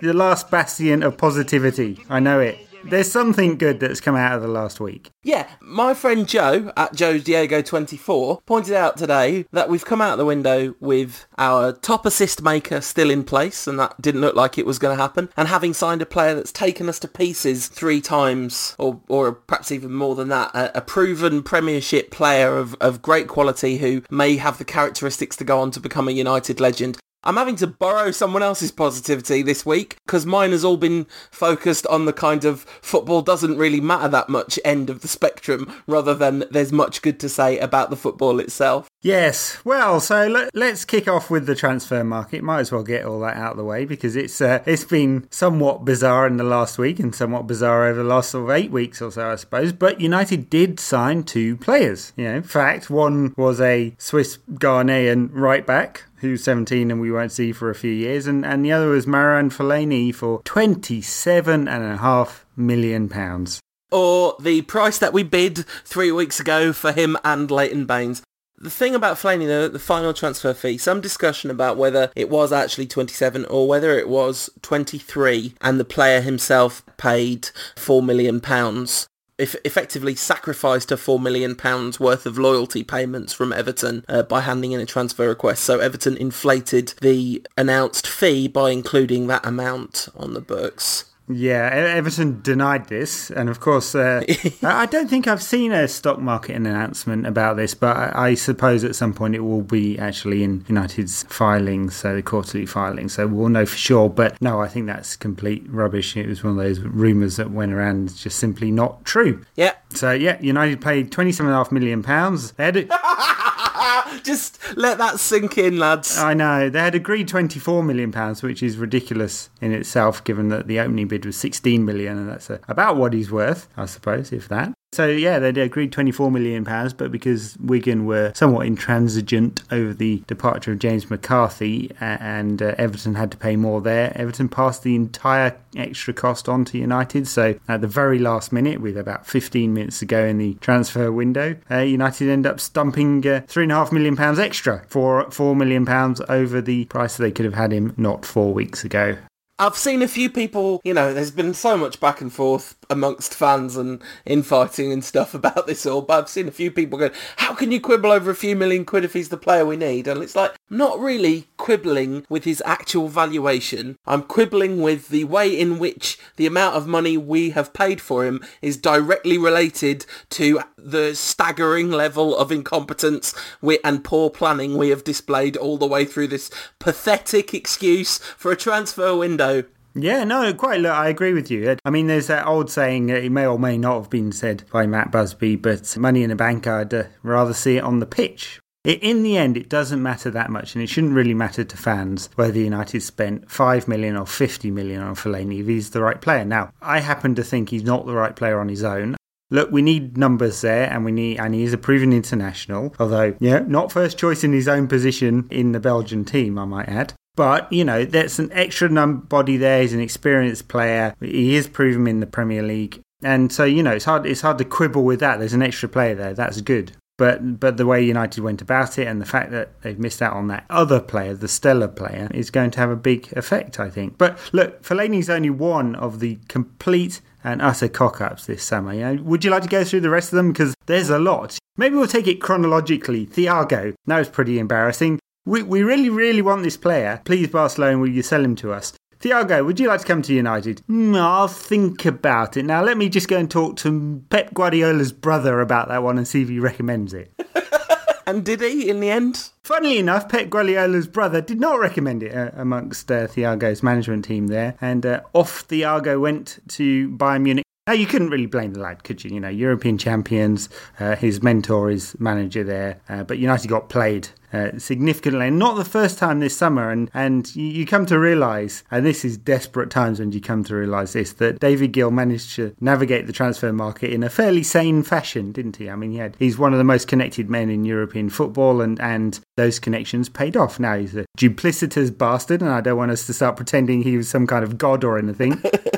the last bastion of positivity. I know it. There's something good that's come out of the last week. Yeah, my friend Joe at Joe's Diego 24 pointed out today that we've come out the window with our top assist maker still in place, and that didn't look like it was going to happen. And having signed a player that's taken us to pieces three times, or or perhaps even more than that, a, a proven Premiership player of, of great quality who may have the characteristics to go on to become a United legend. I'm having to borrow someone else's positivity this week because mine has all been focused on the kind of football doesn't really matter that much end of the spectrum rather than there's much good to say about the football itself. Yes. Well, so let, us kick off with the transfer market. Might as well get all that out of the way because it's uh, it's been somewhat bizarre in the last week and somewhat bizarre over the last sort of eight weeks or so, I suppose. But United did sign two players. You know, in fact, one was a Swiss Ghanaian right back who's 17 and we won't see for a few years, and, and the other was Marouane Fellaini for 27.5 million pounds. Or the price that we bid three weeks ago for him and Leighton Baines. The thing about Fellaini, the, the final transfer fee, some discussion about whether it was actually 27 or whether it was 23 and the player himself paid 4 million pounds if effectively sacrificed a four million pounds worth of loyalty payments from Everton uh, by handing in a transfer request. So Everton inflated the announced fee by including that amount on the books. Yeah, Everton denied this, and of course, uh, I don't think I've seen a stock market announcement about this, but I, suppose at some point it will be actually in United's filings, so the quarterly filings, so we'll know for sure. But no, I think that's complete rubbish. It was one of those rumours that went around, just simply not true. Yeah. So yeah, United paid twenty-seven and a half million pounds. They had. Just let that sink in, lads. I know. They had agreed £24 million, which is ridiculous in itself, given that the opening bid was £16 million, and that's about what he's worth, I suppose, if that. So yeah, they agreed twenty-four million pounds, but because Wigan were somewhat intransigent over the departure of James McCarthy, and uh, Everton had to pay more there, Everton passed the entire extra cost on to United. So at the very last minute, with about fifteen minutes to go in the transfer window, uh, United end up stumping uh, three and a half million pounds extra for four million pounds over the price they could have had him not four weeks ago. I've seen a few people, you know, there's been so much back and forth amongst fans and infighting and stuff about this all, but I've seen a few people go, how can you quibble over a few million quid if he's the player we need? And it's like, not really quibbling with his actual valuation. I'm quibbling with the way in which the amount of money we have paid for him is directly related to the staggering level of incompetence and poor planning we have displayed all the way through this pathetic excuse for a transfer window. Yeah, no, quite. Look, I agree with you. I mean, there's that old saying, it may or may not have been said by Matt Busby, but money in the bank, I'd uh, rather see it on the pitch. It, in the end, it doesn't matter that much, and it shouldn't really matter to fans whether United spent 5 million or 50 million on Fellaini if he's the right player. Now, I happen to think he's not the right player on his own. Look, we need numbers there, and we need, and he is a proven international. Although, yeah, not first choice in his own position in the Belgian team, I might add. But you know, there's an extra num- body there. He's an experienced player. He is proven in the Premier League, and so you know, it's hard. It's hard to quibble with that. There's an extra player there. That's good. But but the way United went about it, and the fact that they've missed out on that other player, the stellar player, is going to have a big effect, I think. But look, Fellaini's only one of the complete and utter cock ups this summer. You know, would you like to go through the rest of them? Because there's a lot. Maybe we'll take it chronologically. Thiago, that was pretty embarrassing. We, we really, really want this player. Please, Barcelona, will you sell him to us? Thiago, would you like to come to United? Mm, I'll think about it. Now, let me just go and talk to Pep Guardiola's brother about that one and see if he recommends it. and did he in the end? Funnily enough, Pep Guardiola's brother did not recommend it uh, amongst uh, Thiago's management team there. And uh, off Thiago went to Bayern Munich. Now, you couldn't really blame the lad, could you? You know, European champions, uh, his mentor is manager there, uh, but United got played uh, significantly, and not the first time this summer. And and you, you come to realise, and this is desperate times when you come to realise this, that David Gill managed to navigate the transfer market in a fairly sane fashion, didn't he? I mean, he had, he's one of the most connected men in European football, and and those connections paid off. Now he's a duplicitous bastard, and I don't want us to start pretending he was some kind of god or anything.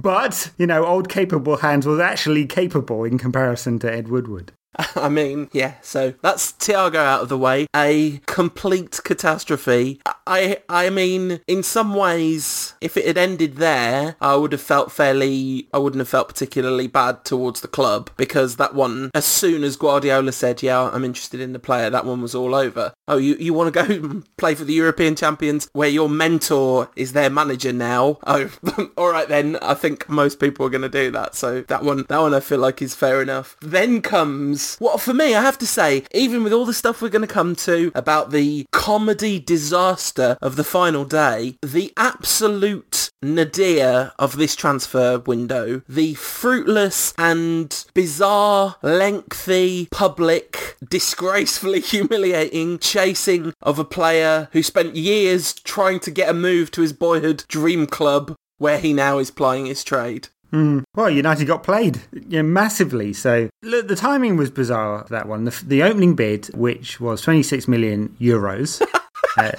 But, you know, old capable hands was actually capable in comparison to Ed Woodward. I mean, yeah, so that's Thiago out of the way. A complete catastrophe. I I mean, in some ways, if it had ended there, I would have felt fairly, I wouldn't have felt particularly bad towards the club because that one, as soon as Guardiola said, yeah, I'm interested in the player, that one was all over. Oh, you, you want to go play for the European champions where your mentor is their manager now? Oh, all right then. I think most people are going to do that. So that one, that one I feel like is fair enough. Then comes, what for me, I have to say, even with all the stuff we're going to come to about the comedy disaster of the final day, the absolute nadir of this transfer window, the fruitless and bizarre, lengthy, public, disgracefully humiliating chasing of a player who spent years trying to get a move to his boyhood dream club where he now is plying his trade. Mm. Well, United got played yeah, massively. So look, the timing was bizarre. That one, the, the opening bid, which was 26 million euros, uh,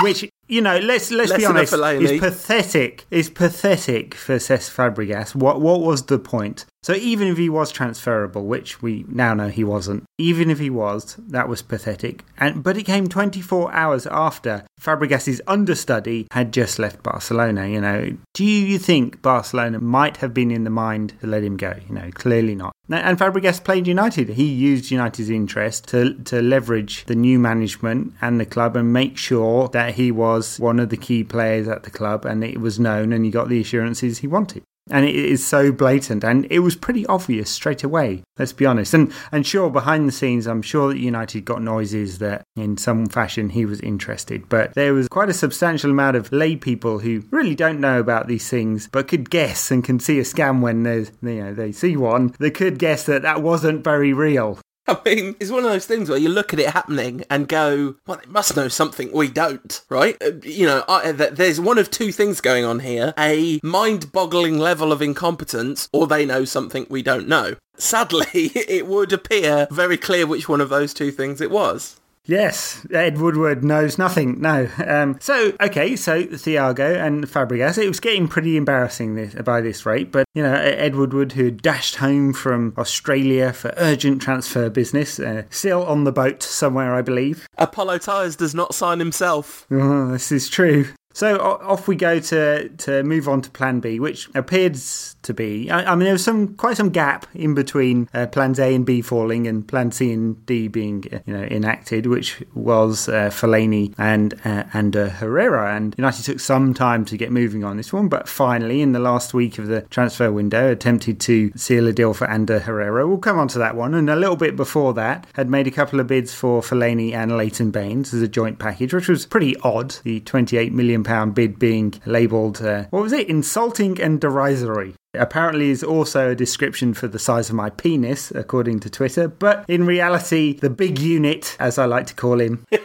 which you know, let's let's Less be honest, is pathetic. Is pathetic for Cesc Fabregas. What what was the point? So even if he was transferable, which we now know he wasn't, even if he was, that was pathetic. And but it came 24 hours after Fabregas's understudy had just left Barcelona. You know, do you think Barcelona might have been in the mind to let him go? You know, clearly not. And Fabregas played United. He used United's interest to to leverage the new management and the club and make sure that he was one of the key players at the club and it was known and he got the assurances he wanted. And it is so blatant, and it was pretty obvious straight away. Let's be honest. And and sure, behind the scenes, I'm sure that United got noises that in some fashion he was interested. But there was quite a substantial amount of lay people who really don't know about these things, but could guess and can see a scam when there's you know they see one. They could guess that that wasn't very real. I mean, it's one of those things where you look at it happening and go, well, they must know something we don't, right? Uh, You know, I, th- there's one of two things going on here. A mind-boggling level of incompetence, or they know something we don't know. Sadly, it would appear very clear which one of those two things it was. Yes, Ed Woodward knows nothing. No. Um, so, okay, so Thiago and Fabregas, it was getting pretty embarrassing this, by this rate. But, you know, Ed Woodward, who had dashed home from Australia for urgent transfer business, uh, still on the boat somewhere, I believe. Apollo Tyres does not sign himself. Oh, this is true. So off we go to, to move on to Plan B, which appears to be. I, I mean, there was some quite some gap in between uh, Plans A and B falling and Plan C and D being uh, you know enacted, which was uh, Fellaini and uh, and uh, Herrera. And United took some time to get moving on this one, but finally, in the last week of the transfer window, attempted to seal a deal for Ander Herrera. We'll come on to that one, and a little bit before that, had made a couple of bids for Fellaini and Leighton Baines as a joint package, which was pretty odd. The 28 million pound bid being labelled uh, what was it? Insulting and derisory. Apparently, is also a description for the size of my penis, according to Twitter. But in reality, the big unit, as I like to call him,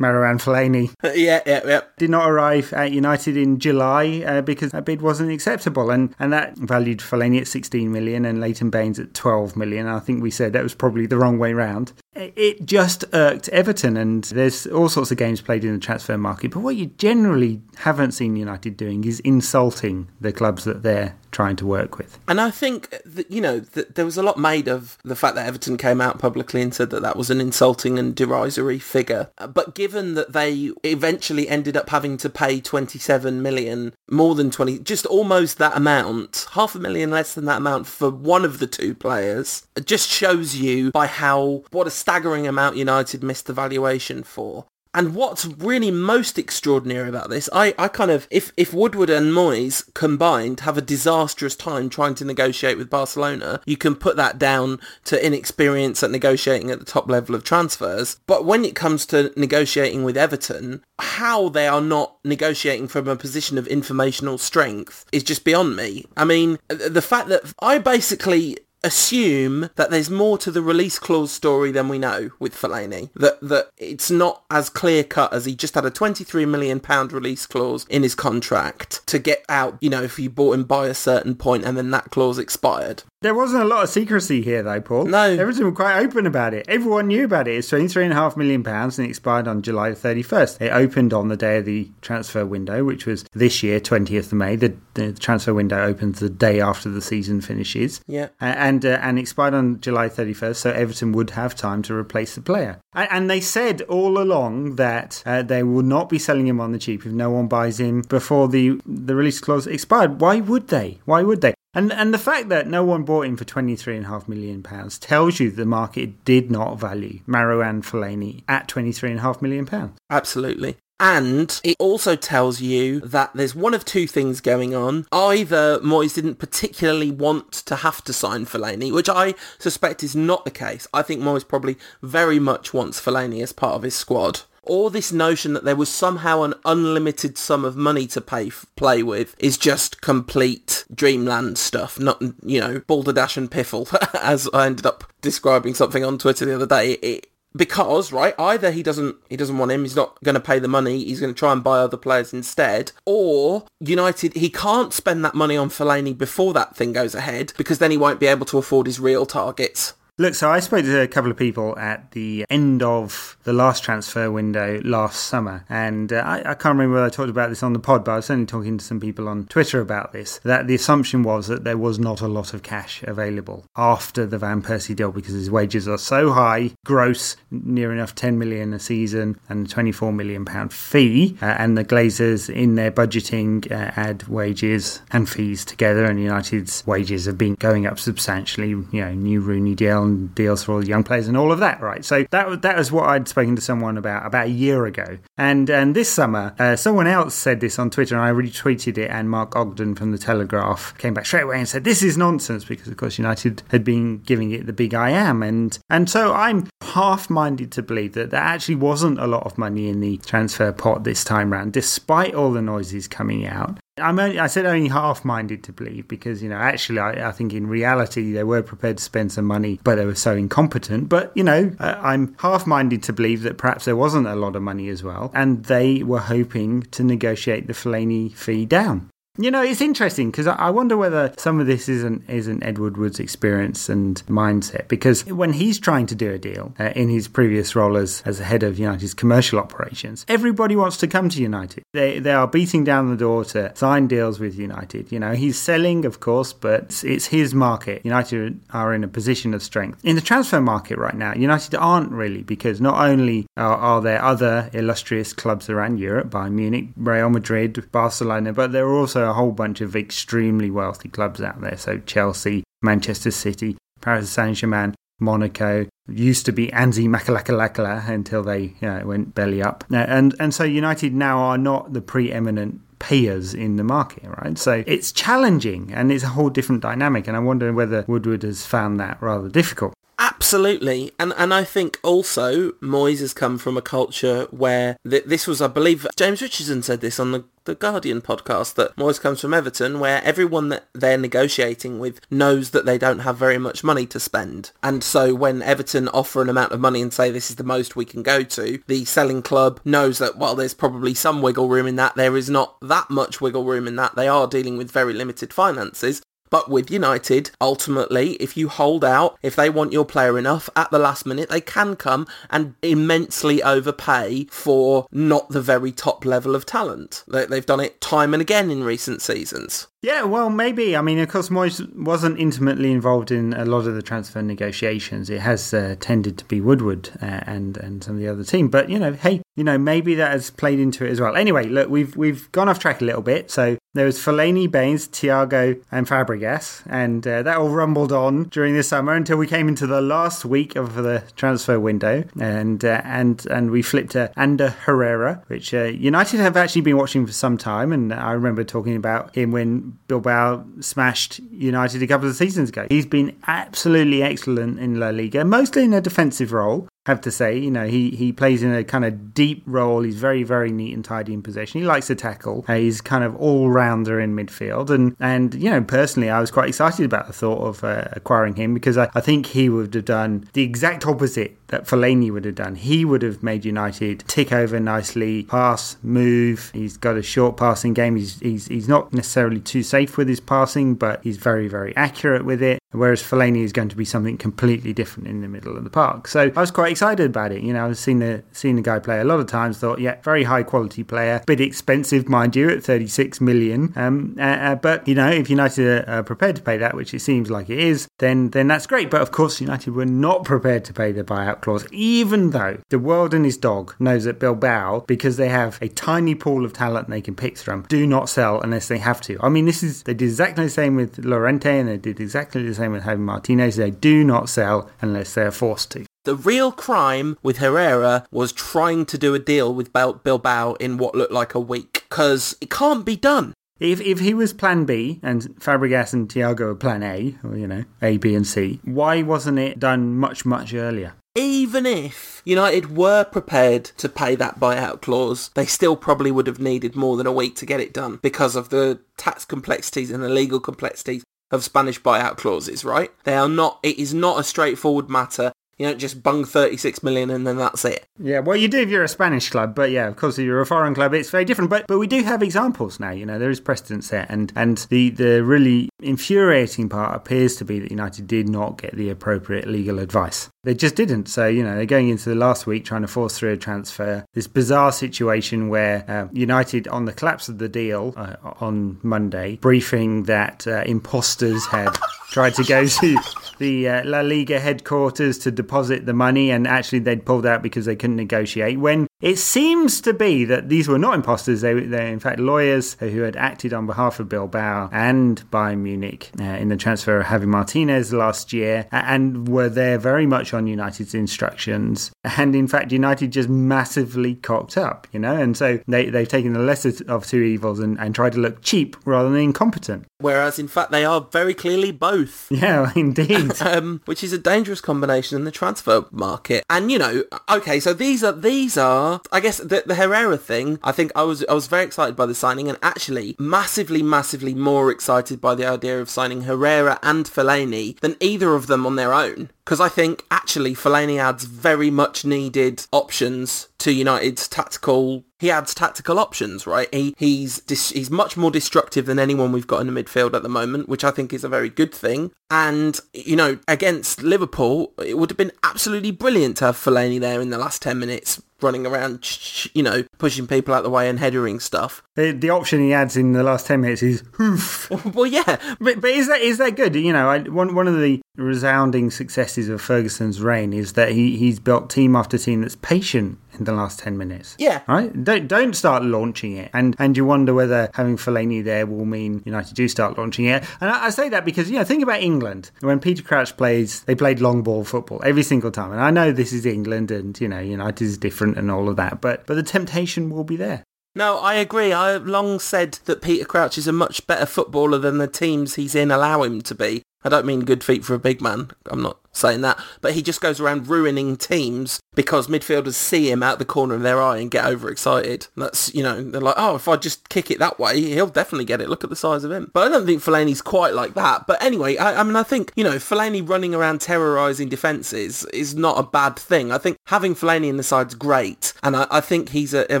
Marouane Fellaini, yeah, yeah, yeah. did not arrive at United in July uh, because that bid wasn't acceptable, and and that valued Fellaini at 16 million and Leighton Baines at 12 million. I think we said that was probably the wrong way round. It just irked Everton, and there's all sorts of games played in the transfer market. But what you generally haven't seen United doing is insulting the clubs that they're trying to work with. And I think that, you know, that there was a lot made of the fact that Everton came out publicly and said that that was an insulting and derisory figure. But given that they eventually ended up having to pay 27 million, more than 20, just almost that amount, half a million less than that amount for one of the two players, it just shows you by how, what a staggering amount United missed the valuation for. And what's really most extraordinary about this, I, I kind of, if, if Woodward and Moyes combined have a disastrous time trying to negotiate with Barcelona, you can put that down to inexperience at negotiating at the top level of transfers. But when it comes to negotiating with Everton, how they are not negotiating from a position of informational strength is just beyond me. I mean, the fact that I basically assume that there's more to the release clause story than we know with Fellaini. That that it's not as clear cut as he just had a 23 million pound release clause in his contract to get out. You know, if you bought him by a certain point and then that clause expired. There wasn't a lot of secrecy here, though, Paul. No. Everton were quite open about it. Everyone knew about it. It's £23.5 million and it expired on July 31st. It opened on the day of the transfer window, which was this year, 20th of May. The, the transfer window opens the day after the season finishes. Yeah. And, uh, and expired on July 31st, so Everton would have time to replace the player. And, and they said all along that uh, they will not be selling him on the cheap if no one buys him before the, the release clause expired. Why would they? Why would they? And and the fact that no one bought him for twenty three and a half million pounds tells you the market did not value Marouane Fellaini at twenty three and a half million pounds. Absolutely. And it also tells you that there's one of two things going on. Either Moyes didn't particularly want to have to sign Fellaini, which I suspect is not the case. I think Moyes probably very much wants Fellaini as part of his squad or this notion that there was somehow an unlimited sum of money to pay play with is just complete dreamland stuff. Not you know balderdash and piffle, as I ended up describing something on Twitter the other day. It, because right either he doesn't he doesn't want him he's not going to pay the money he's going to try and buy other players instead or united he can't spend that money on Fellaini before that thing goes ahead because then he won't be able to afford his real targets Look, so I spoke to a couple of people at the end of the last transfer window last summer, and uh, I, I, can't remember whether I talked about this on the pod, but I was certainly talking to some people on Twitter about this. That the assumption was that there was not a lot of cash available after the Van Persie deal because his wages are so high, gross, near enough 10 million a season, and a 24 million pound fee, uh, and the Glazers in their budgeting uh, add wages and fees together, and United's wages have been going up substantially. You know, new Rooney deal deals for all the young players and all of that, right? So that that was what I'd spoken to someone about about a year ago, and and this summer, uh, someone else said this on Twitter, and I retweeted it, and Mark Ogden from the Telegraph came back straight away and said this is nonsense because of course United had been giving it the big I am, and and so I'm half minded to believe that there actually wasn't a lot of money in the transfer pot this time round, despite all the noises coming out. I'm only, I said only half minded to believe because, you know, actually, I, I, think in reality they were prepared to spend some money, but they were so incompetent. But, you know, uh, I'm half minded to believe that perhaps there wasn't a lot of money as well, and they were hoping to negotiate the Fellaini fee down. You know, it's interesting because I wonder whether some of this isn't isn't Ed Woodward's experience and mindset. Because when he's trying to do a deal uh, in his previous role as as head of United's commercial operations, everybody wants to come to United. They they are beating down the door to sign deals with United. You know, he's selling, of course, but it's, it's his market. United are in a position of strength in the transfer market right now. United aren't really because not only are, are there other illustrious clubs around Europe, Bayern Munich, Real Madrid, Barcelona, but there are also a whole bunch of extremely wealthy clubs out there. So Chelsea, Manchester City, Paris Saint Germain, Monaco, used to be Anzhi Makalakalakala until they you know, went belly up. Uh, and, and so United now are not the preeminent payers in the market, right? So it's challenging and it's a whole different dynamic. And I wonder whether Woodward has found that rather difficult. Absolutely, and and I think also Moyes has come from a culture where th- this was, I believe, James Richardson said this on the the Guardian podcast that Moyes comes from Everton, where everyone that they're negotiating with knows that they don't have very much money to spend, and so when Everton offer an amount of money and say this is the most we can go to, the selling club knows that while there's probably some wiggle room in that, there is not that much wiggle room in that. They are dealing with very limited finances, but with United, ultimately, if you hold out, if they want your player enough at the last minute, they can come and immensely overpay for not the very top level of talent. They've done it time and again in recent seasons. Yeah, well, maybe. I mean, of course, Moyes wasn't intimately involved in a lot of the transfer negotiations. It has uh, tended to be Woodward uh, and and some of the other team. But you know, hey, you know, maybe that has played into it as well. Anyway, look, we've we've gone off track a little bit. So there was Fellaini, Baines, Thiago, and Fabregas, and uh, that all rumbled on during the summer until we came into the last week of the transfer window, and uh, and and we flipped to Ander Herrera, which uh, United have actually been watching for some time, and I remember talking about him when Bilbao smashed United a couple of seasons ago. He's been absolutely excellent in La Liga, mostly in a defensive role have to say. You know, he, he plays in a kind of deep role. He's very, very neat and tidy in possession. He likes to tackle. Uh, he's kind of all rounder in midfield. And, and, you know, personally, I was quite excited about the thought of uh, acquiring him because I, I think he would have done the exact opposite that Fellaini would have done. He would have made United tick over nicely, pass, move. He's got a short passing game. He's, he's, he's not necessarily too safe with his passing, but he's very, very accurate with it. Whereas Fellaini is going to be something completely different in the middle of the park. So I was quite excited about it. You know, I've seen the seen the guy play a lot of times. Thought, yeah, very high quality player, bit expensive, mind you, at 36 million. Um, uh, uh, but you know, if United are, are prepared to pay that, which it seems like it is, then then that's great. But of course, United were not prepared to pay the buyout clause, even though the world and his dog knows that Bilbao, because they have a tiny pool of talent they can pick from, do not sell unless they have to. I mean, this is they did exactly the same with Llorente, and they did exactly the same with Javi Martinez. They do not sell unless they're forced to. The real crime with Herrera was trying to do a deal with Bilbao in what looked like a week, because it can't be done. If if he was Plan B and Fabregas and Thiago were Plan A, or you know A, B, and C, why wasn't it done much much earlier? Even if United were prepared to pay that buyout clause, they still probably would have needed more than a week to get it done because of the tax complexities and the legal complexities of Spanish buyout clauses, right? They are not, it is not a straightforward matter. You don't just bung 36 million and then that's it. Yeah, well, you do if you're a Spanish club, but yeah, of course, if you're a foreign club, it's very different. But but we do have examples now. You know, there is precedent set, and and the the really infuriating part appears to be that United did not get the appropriate legal advice. They just didn't. So you know, they're going into the last week trying to force through a transfer. This bizarre situation where uh, United, on the collapse of the deal uh, on Monday, briefing that uh, imposters had tried to go to the uh, La Liga headquarters to deposit the money, and actually they'd pulled out because they couldn't negotiate. When it seems to be that these were not imposters; they were, in fact lawyers who had acted on behalf of Bilbao and Bayern Munich uh, in the transfer of Javi Martinez last year, and were there very much on United's instructions. And in fact, United just massively cocked up, you know, and so they they've taken the lesser of two evils and, and tried to look cheap rather than incompetent. Whereas in fact they are very clearly both. Yeah, indeed. um, which is a dangerous combination in the transfer market. And you know, okay, so these are these are I guess the, the Herrera thing. I think I was I was very excited by the signing, and actually massively, massively more excited by the idea of signing Herrera and Fellaini than either of them on their own because I think actually Fellaini adds very much needed options to United's tactical. He adds tactical options, right? He he's dis, he's much more destructive than anyone we've got in the midfield at the moment, which I think is a very good thing. And you know, against Liverpool, it would have been absolutely brilliant to have Fellaini there in the last ten minutes running around, you know, pushing people out the way and headering stuff. The, the option he adds in the last ten minutes is hoof. well, yeah, but, but is that is that good? You know, I, one one of the resounding successes of Ferguson's reign is that he he's built team after team that's patient in the last 10 minutes. Yeah. Right? Don't don't start launching it. And and you wonder whether having Fellaini there will mean United do start launching it. And I, I, say that because, you know, think about England. When Peter Crouch plays, they played long ball football every single time. And I know this is England and, you know, United is different and all of that. But, but the temptation will be there. No, I agree. I've long said that Peter Crouch is a much better footballer than the teams he's in allow him to be. I don't mean good feet for a big man. I'm not saying that. But he just goes around ruining teams because midfielders see him out the corner of their eye and get overexcited. That's, you know, they're like, oh, if I just kick it that way, he'll definitely get it. Look at the size of him. But I don't think Fellaini's quite like that. But anyway, I, I mean, I think, you know, Fellaini running around terrorising defences is not a bad thing. I think having Fellaini in the side's great. And I, I think he's a, a,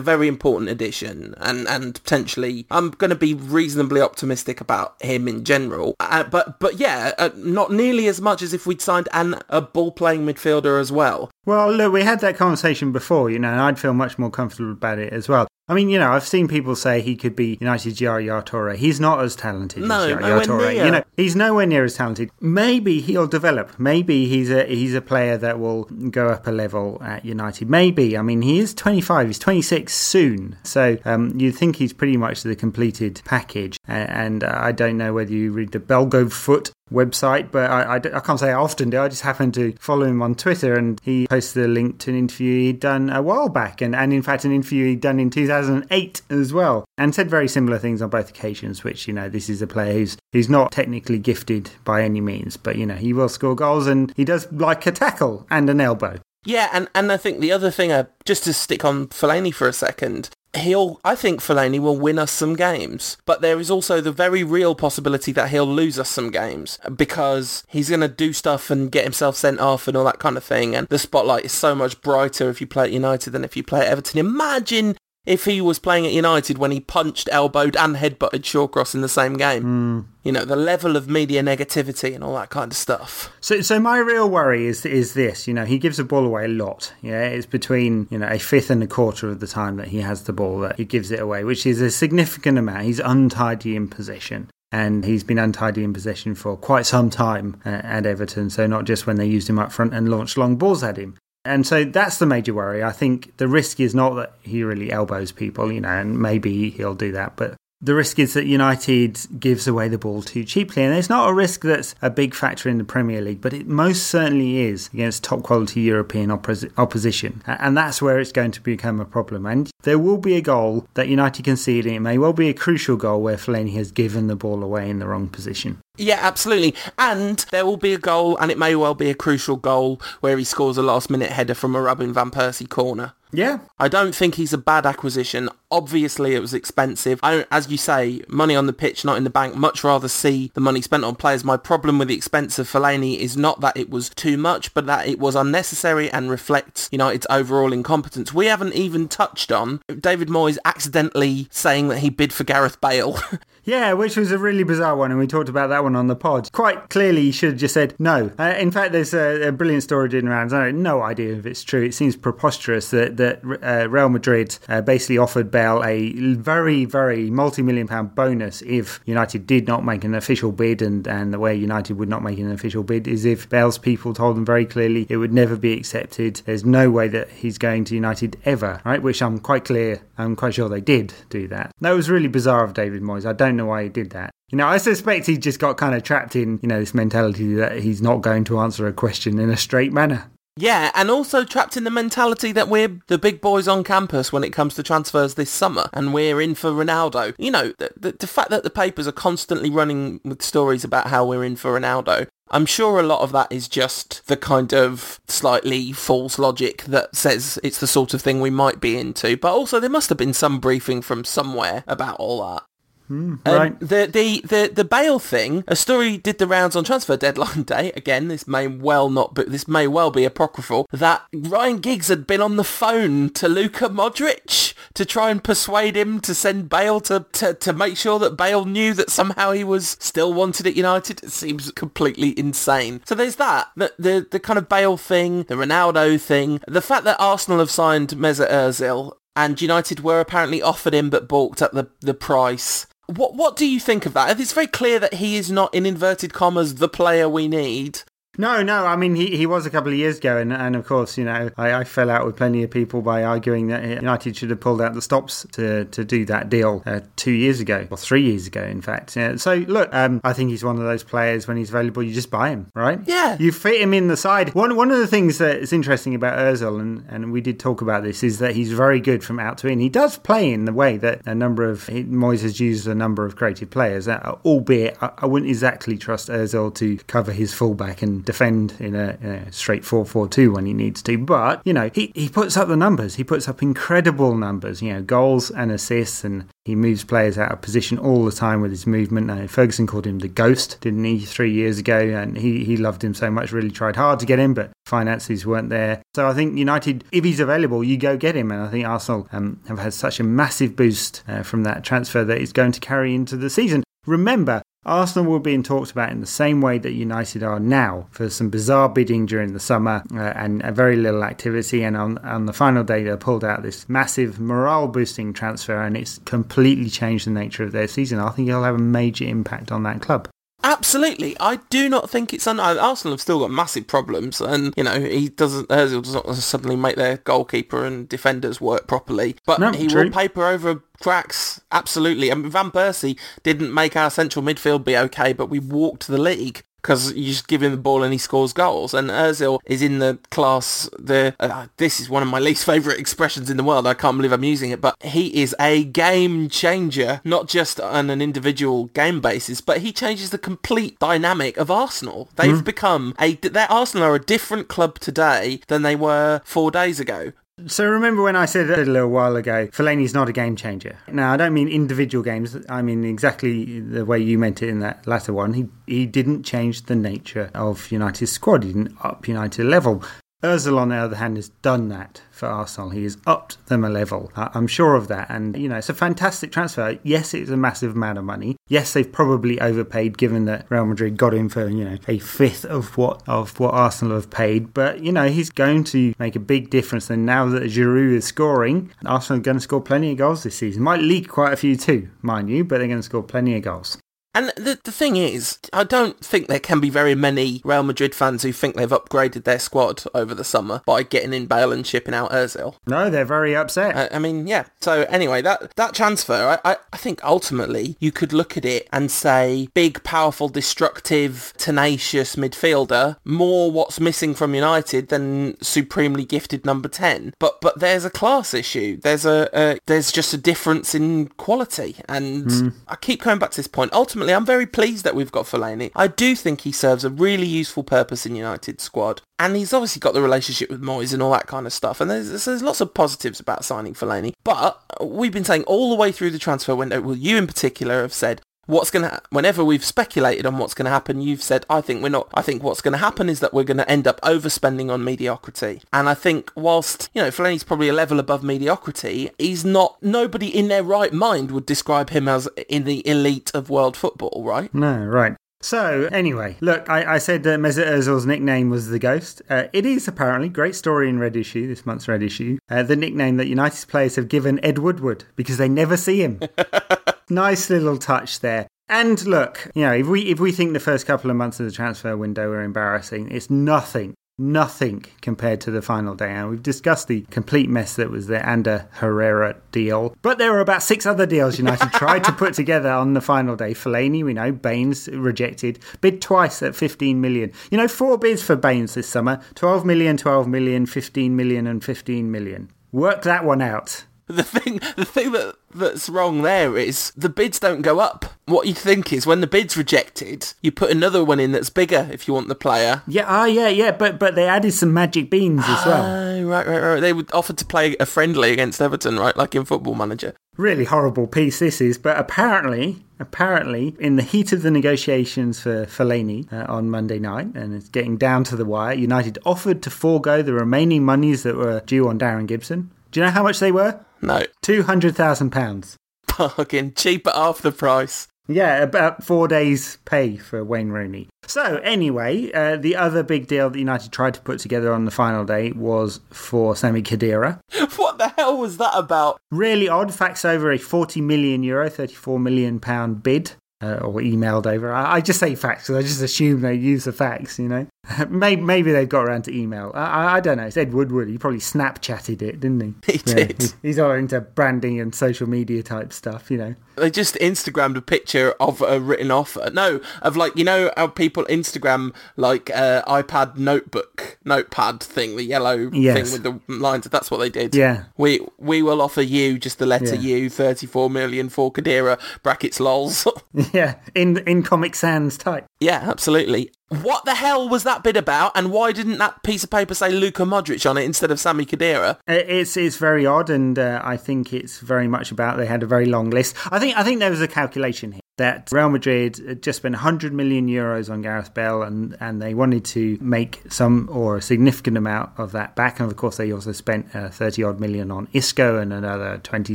very important addition. And, and potentially, I'm going to be reasonably optimistic about him in general. Uh, but, but yeah, uh, not nearly as much as if we'd signed and a ball playing midfielder as well. Well, look, we had that conversation before, you know, and I'd feel much more comfortable about it as well. I mean, you know, I've seen people say he could be United's Yaya Toure. He's not as talented no, as. Near. You know, he's nowhere near as talented. Maybe he'll develop. Maybe he's a he's a player that will go up a level at United. Maybe. I mean, he is 25. He's 26 soon. So um, you'd think he's pretty much the completed package. And uh, I don't know whether you read the Belgo Foot website, but I, I, I, can't say I often do. I just happen to follow him on Twitter, and he posted a link to an interview he'd done a while back, and, and in fact, an interview he'd done in 2008 as well, and said very similar things on both occasions. Which you know, this is a player who's who's not technically gifted by any means, but you know, he will score goals, and he does like a tackle and an elbow. Yeah, and, and I think the other thing, just to stick on Fellaini for a second, he'll I think Fellaini will win us some games, but there is also the very real possibility that he'll lose us some games because he's going to do stuff and get himself sent off and all that kind of thing and the spotlight is so much brighter if you play at United than if you play at Everton. Imagine if he was playing at United when he punched, elbowed and headbutted Shawcross in the same game. Hmm. You know, the level of media negativity and all that kind of stuff. So, so my real worry is is this. You know, he gives the ball away a lot. Yeah, it's between you know a fifth and a quarter of the time that he has the ball that he gives it away, which is a significant amount. He's untidy in possession. And he's been untidy in possession for quite some time uh, at Everton. So not just when they used him up front and launched long balls at him. And so that's the major worry. I think the risk is not that he really elbows people, you know, and maybe he'll do that, but the risk is that United gives away the ball too cheaply. And it's not a risk that's a big factor in the Premier League, but it most certainly is against top quality European oppos- opposition. And that's where it's going to become a problem. And there will be a goal that United concede, and it may well be a crucial goal where Fellaini has given the ball away in the wrong position. Yeah, absolutely. And there will be a goal, and it may well be a crucial goal, where he scores a last-minute header from a Robin Van Persie corner. Yeah. I don't think he's a bad acquisition. Obviously, it was expensive. I, as you say, money on the pitch, not in the bank. Much rather see the money spent on players. My problem with the expense of Fellaini is not that it was too much, but that it was unnecessary and reflects United's overall incompetence. We haven't even touched on David Moyes accidentally saying that he bid for Gareth Bale. Yeah, which was a really bizarre one, and we talked about that one on the pod. Quite clearly, he should have just said no. Uh, in fact, there's a, a, brilliant story doing rounds. I have no idea if it's true. It seems preposterous that that uh, Real Madrid uh, basically offered Bale a very, very multi-million pound bonus if United did not make an official bid, and and the way United would not make an official bid is if Bale's people told them very clearly it would never be accepted. There's no way that he's going to United ever, right? Which I'm quite clear. I'm quite sure they did do that. That was really bizarre of David Moyes. I don't know why he did that. You know, I suspect he just got kind of trapped in, you know, this mentality that he's not going to answer a question in a straight manner. Yeah, and also trapped in the mentality that we're the big boys on campus when it comes to transfers this summer, and we're in for Ronaldo. You know, the, the, the, fact that the papers are constantly running with stories about how we're in for Ronaldo, I'm sure a lot of that is just the kind of slightly false logic that says it's the sort of thing we might be into, but also there must have been some briefing from somewhere about all that. Mm, right. Um, the, the the the Bale thing, a story did the rounds on transfer deadline day. Again, this may well not, but this may well be apocryphal. That Ryan Giggs had been on the phone to Luka Modric to try and persuade him to send Bale to, to to make sure that Bale knew that somehow he was still wanted at United. It seems completely insane. So there's that. The the, the kind of Bale thing, the Ronaldo thing, the fact that Arsenal have signed Mesut Ozil and United were apparently offered him but balked at the, the price. What what do you think of that? It's very clear that he is not, in inverted commas, the player we need. No, no. I mean, he, he was a couple of years ago, and, and of course, you know, I, I fell out with plenty of people by arguing that United should have pulled out the stops to, to do that deal uh, two years ago, or three years ago, in fact. Yeah, so, look, um, I think he's one of those players when he's available, you just buy him, right? Yeah. You fit him in the side. One one of the things that is interesting about Ozil, and, and we did talk about this, is that he's very good from out to in. He does play in the way that a number of Moyes has used a number of creative players, uh, albeit I, I wouldn't exactly trust Ozil to cover his fullback and defend in a, in a straight 4-4-2 when he needs to. But, you know, he, he puts up the numbers. He puts up incredible numbers, you know, goals and assists, and he moves players out of position all the time with his movement. Uh, Ferguson called him the ghost, didn't he, three years ago? And he, he loved him so much, really tried hard to get him, but finances weren't there. So I think United, if he's available, you go get him. And I think Arsenal um, have had such a massive boost uh, from that transfer that is going to carry into the season. Remember, Arsenal were being talked about in the same way that United are now for some bizarre bidding during the summer uh, and a very little activity. And on, on the final day, they pulled out this massive morale boosting transfer and it's completely changed the nature of their season. I think it'll have a major impact on that club. Absolutely, I do not think it's un- Arsenal have still got massive problems, and you know he doesn't Özil does not suddenly make their goalkeeper and defenders work properly, but No, he true. will paper over cracks. Absolutely, I mean Van Persie didn't make our central midfield be okay, but we walked the league because you just give him the ball and he scores goals. And Özil is in the class. The uh, this is one of my least favourite expressions in the world. I can't believe I'm using it, but he is a game changer, not just on an individual game basis, but he changes the complete dynamic of Arsenal. They've become a. Their Arsenal are a different club today than they were four days ago. So remember when I said a little while ago, Fellaini's not a game changer. Now I don't mean individual games. I mean exactly the way you meant it in that latter one. He he didn't change the nature of United's squad. He didn't up United level. Ozil, on the other hand, has done that for Arsenal. He has upped them a level. I'm sure of that. And, you know, it's a fantastic transfer. Yes, it's a massive amount of money. Yes, they've probably overpaid given that Real Madrid got him for, you know, a fifth of what of what Arsenal have paid. But, you know, he's going to make a big difference. And now that Giroud is scoring, Arsenal are going to score plenty of goals this season. Might leak quite a few too, mind you, but they're going to score plenty of goals. And the, the thing is, I don't think there can be very many Real Madrid fans who think they've upgraded their squad over the summer by getting in Bale and shipping out Ozil. No, they're very upset. I, I mean, yeah. So anyway, that that transfer, I, I, I think ultimately you could look at it and say big, powerful, destructive, tenacious midfielder, more what's missing from United than supremely gifted number 10. But but there's a class issue. There's a, a there's just a difference in quality. And mm. I keep coming back to this point. Ultimately, ultimately, I'm very pleased that we've got Fellaini. I do think he serves a really useful purpose in United squad. And he's obviously got the relationship with Moyes and all that kind of stuff. And there's, there's lots of positives about signing Fellaini. But we've been saying all the way through the transfer window, well, you in particular have said, what's going to whenever we've speculated on what's going to happen you've said i think we're not i think what's going to happen is that we're going to end up overspending on mediocrity and i think whilst you know Fellaini's probably a level above mediocrity he's not nobody in their right mind would describe him as in the elite of world football right no right so, anyway, look, I, I said that Mesut Ozil's nickname was the Ghost. Uh, it is apparently, great story in Red Issue, this month's Red Issue, uh, the nickname that United's players have given Ed Woodward because they never see him. nice little touch there. And look, you know, if we if we think the first couple of months of the transfer window were embarrassing, it's nothing, nothing compared to the final day. And we've discussed the complete mess that was the Ander Herrera deal. But there were about six other deals United tried to put together on the final day. Fellaini, we know, Baines rejected, bid twice at 15 million. You know, four bids for Baines this summer: 12 million, 12 million, 15 million, and 15 million. Work that one out. The thing, the thing that that's wrong there is the bids don't go up. What you think is when the bid's rejected, you put another one in that's bigger if you want the player. Yeah, ah, yeah, yeah, but but they added some magic beans as well. Oh, right, right, right. They would offer to play a friendly against Everton, right, like in Football Manager. Really horrible piece this is, but apparently, apparently, in the heat of the negotiations for Fellaini uh, on Monday night, and it's getting down to the wire, United offered to forego the remaining monies that were due on Darren Gibson. Do you know how much they were? No. £200,000. Bargain. Cheap at half the price. Yeah, about four days' pay for Wayne Rooney. So, anyway, uh, the other big deal that United tried to put together on the final day was for Sami Khedira. What the hell was that about? Really odd. Facts over a 40 million euro, 34 million pound bid uh, or emailed over. I, I, just say facts because I just assume they use the facts, you know. maybe, maybe they've got around to email. I, I, don't know. It's Ed Woodward. He probably Snapchatted it, didn't he? He did. He, he's all into branding and social media type stuff, you know. They just Instagrammed a picture of a written offer. No, of like you know how people Instagram like uh, iPad notebook notepad thing, the yellow yes. thing with the lines. That's what they did. Yeah. We we will offer you just the letter yeah. U, thirty four million for Khedira brackets lols. yeah, in in Comic Sans type. Yeah, absolutely. What the hell was that bit about, and why didn't that piece of paper say Luka Modric on it instead of Sami Khedira? It's it's very odd, and uh, I think it's very much about they had a very long list. I think I think there was a calculation here that Real Madrid had just spent 100 million euros on Gareth Bale and, and they wanted to make some or a significant amount of that back. And of course, they also spent uh, 30 odd million on Isco and another 20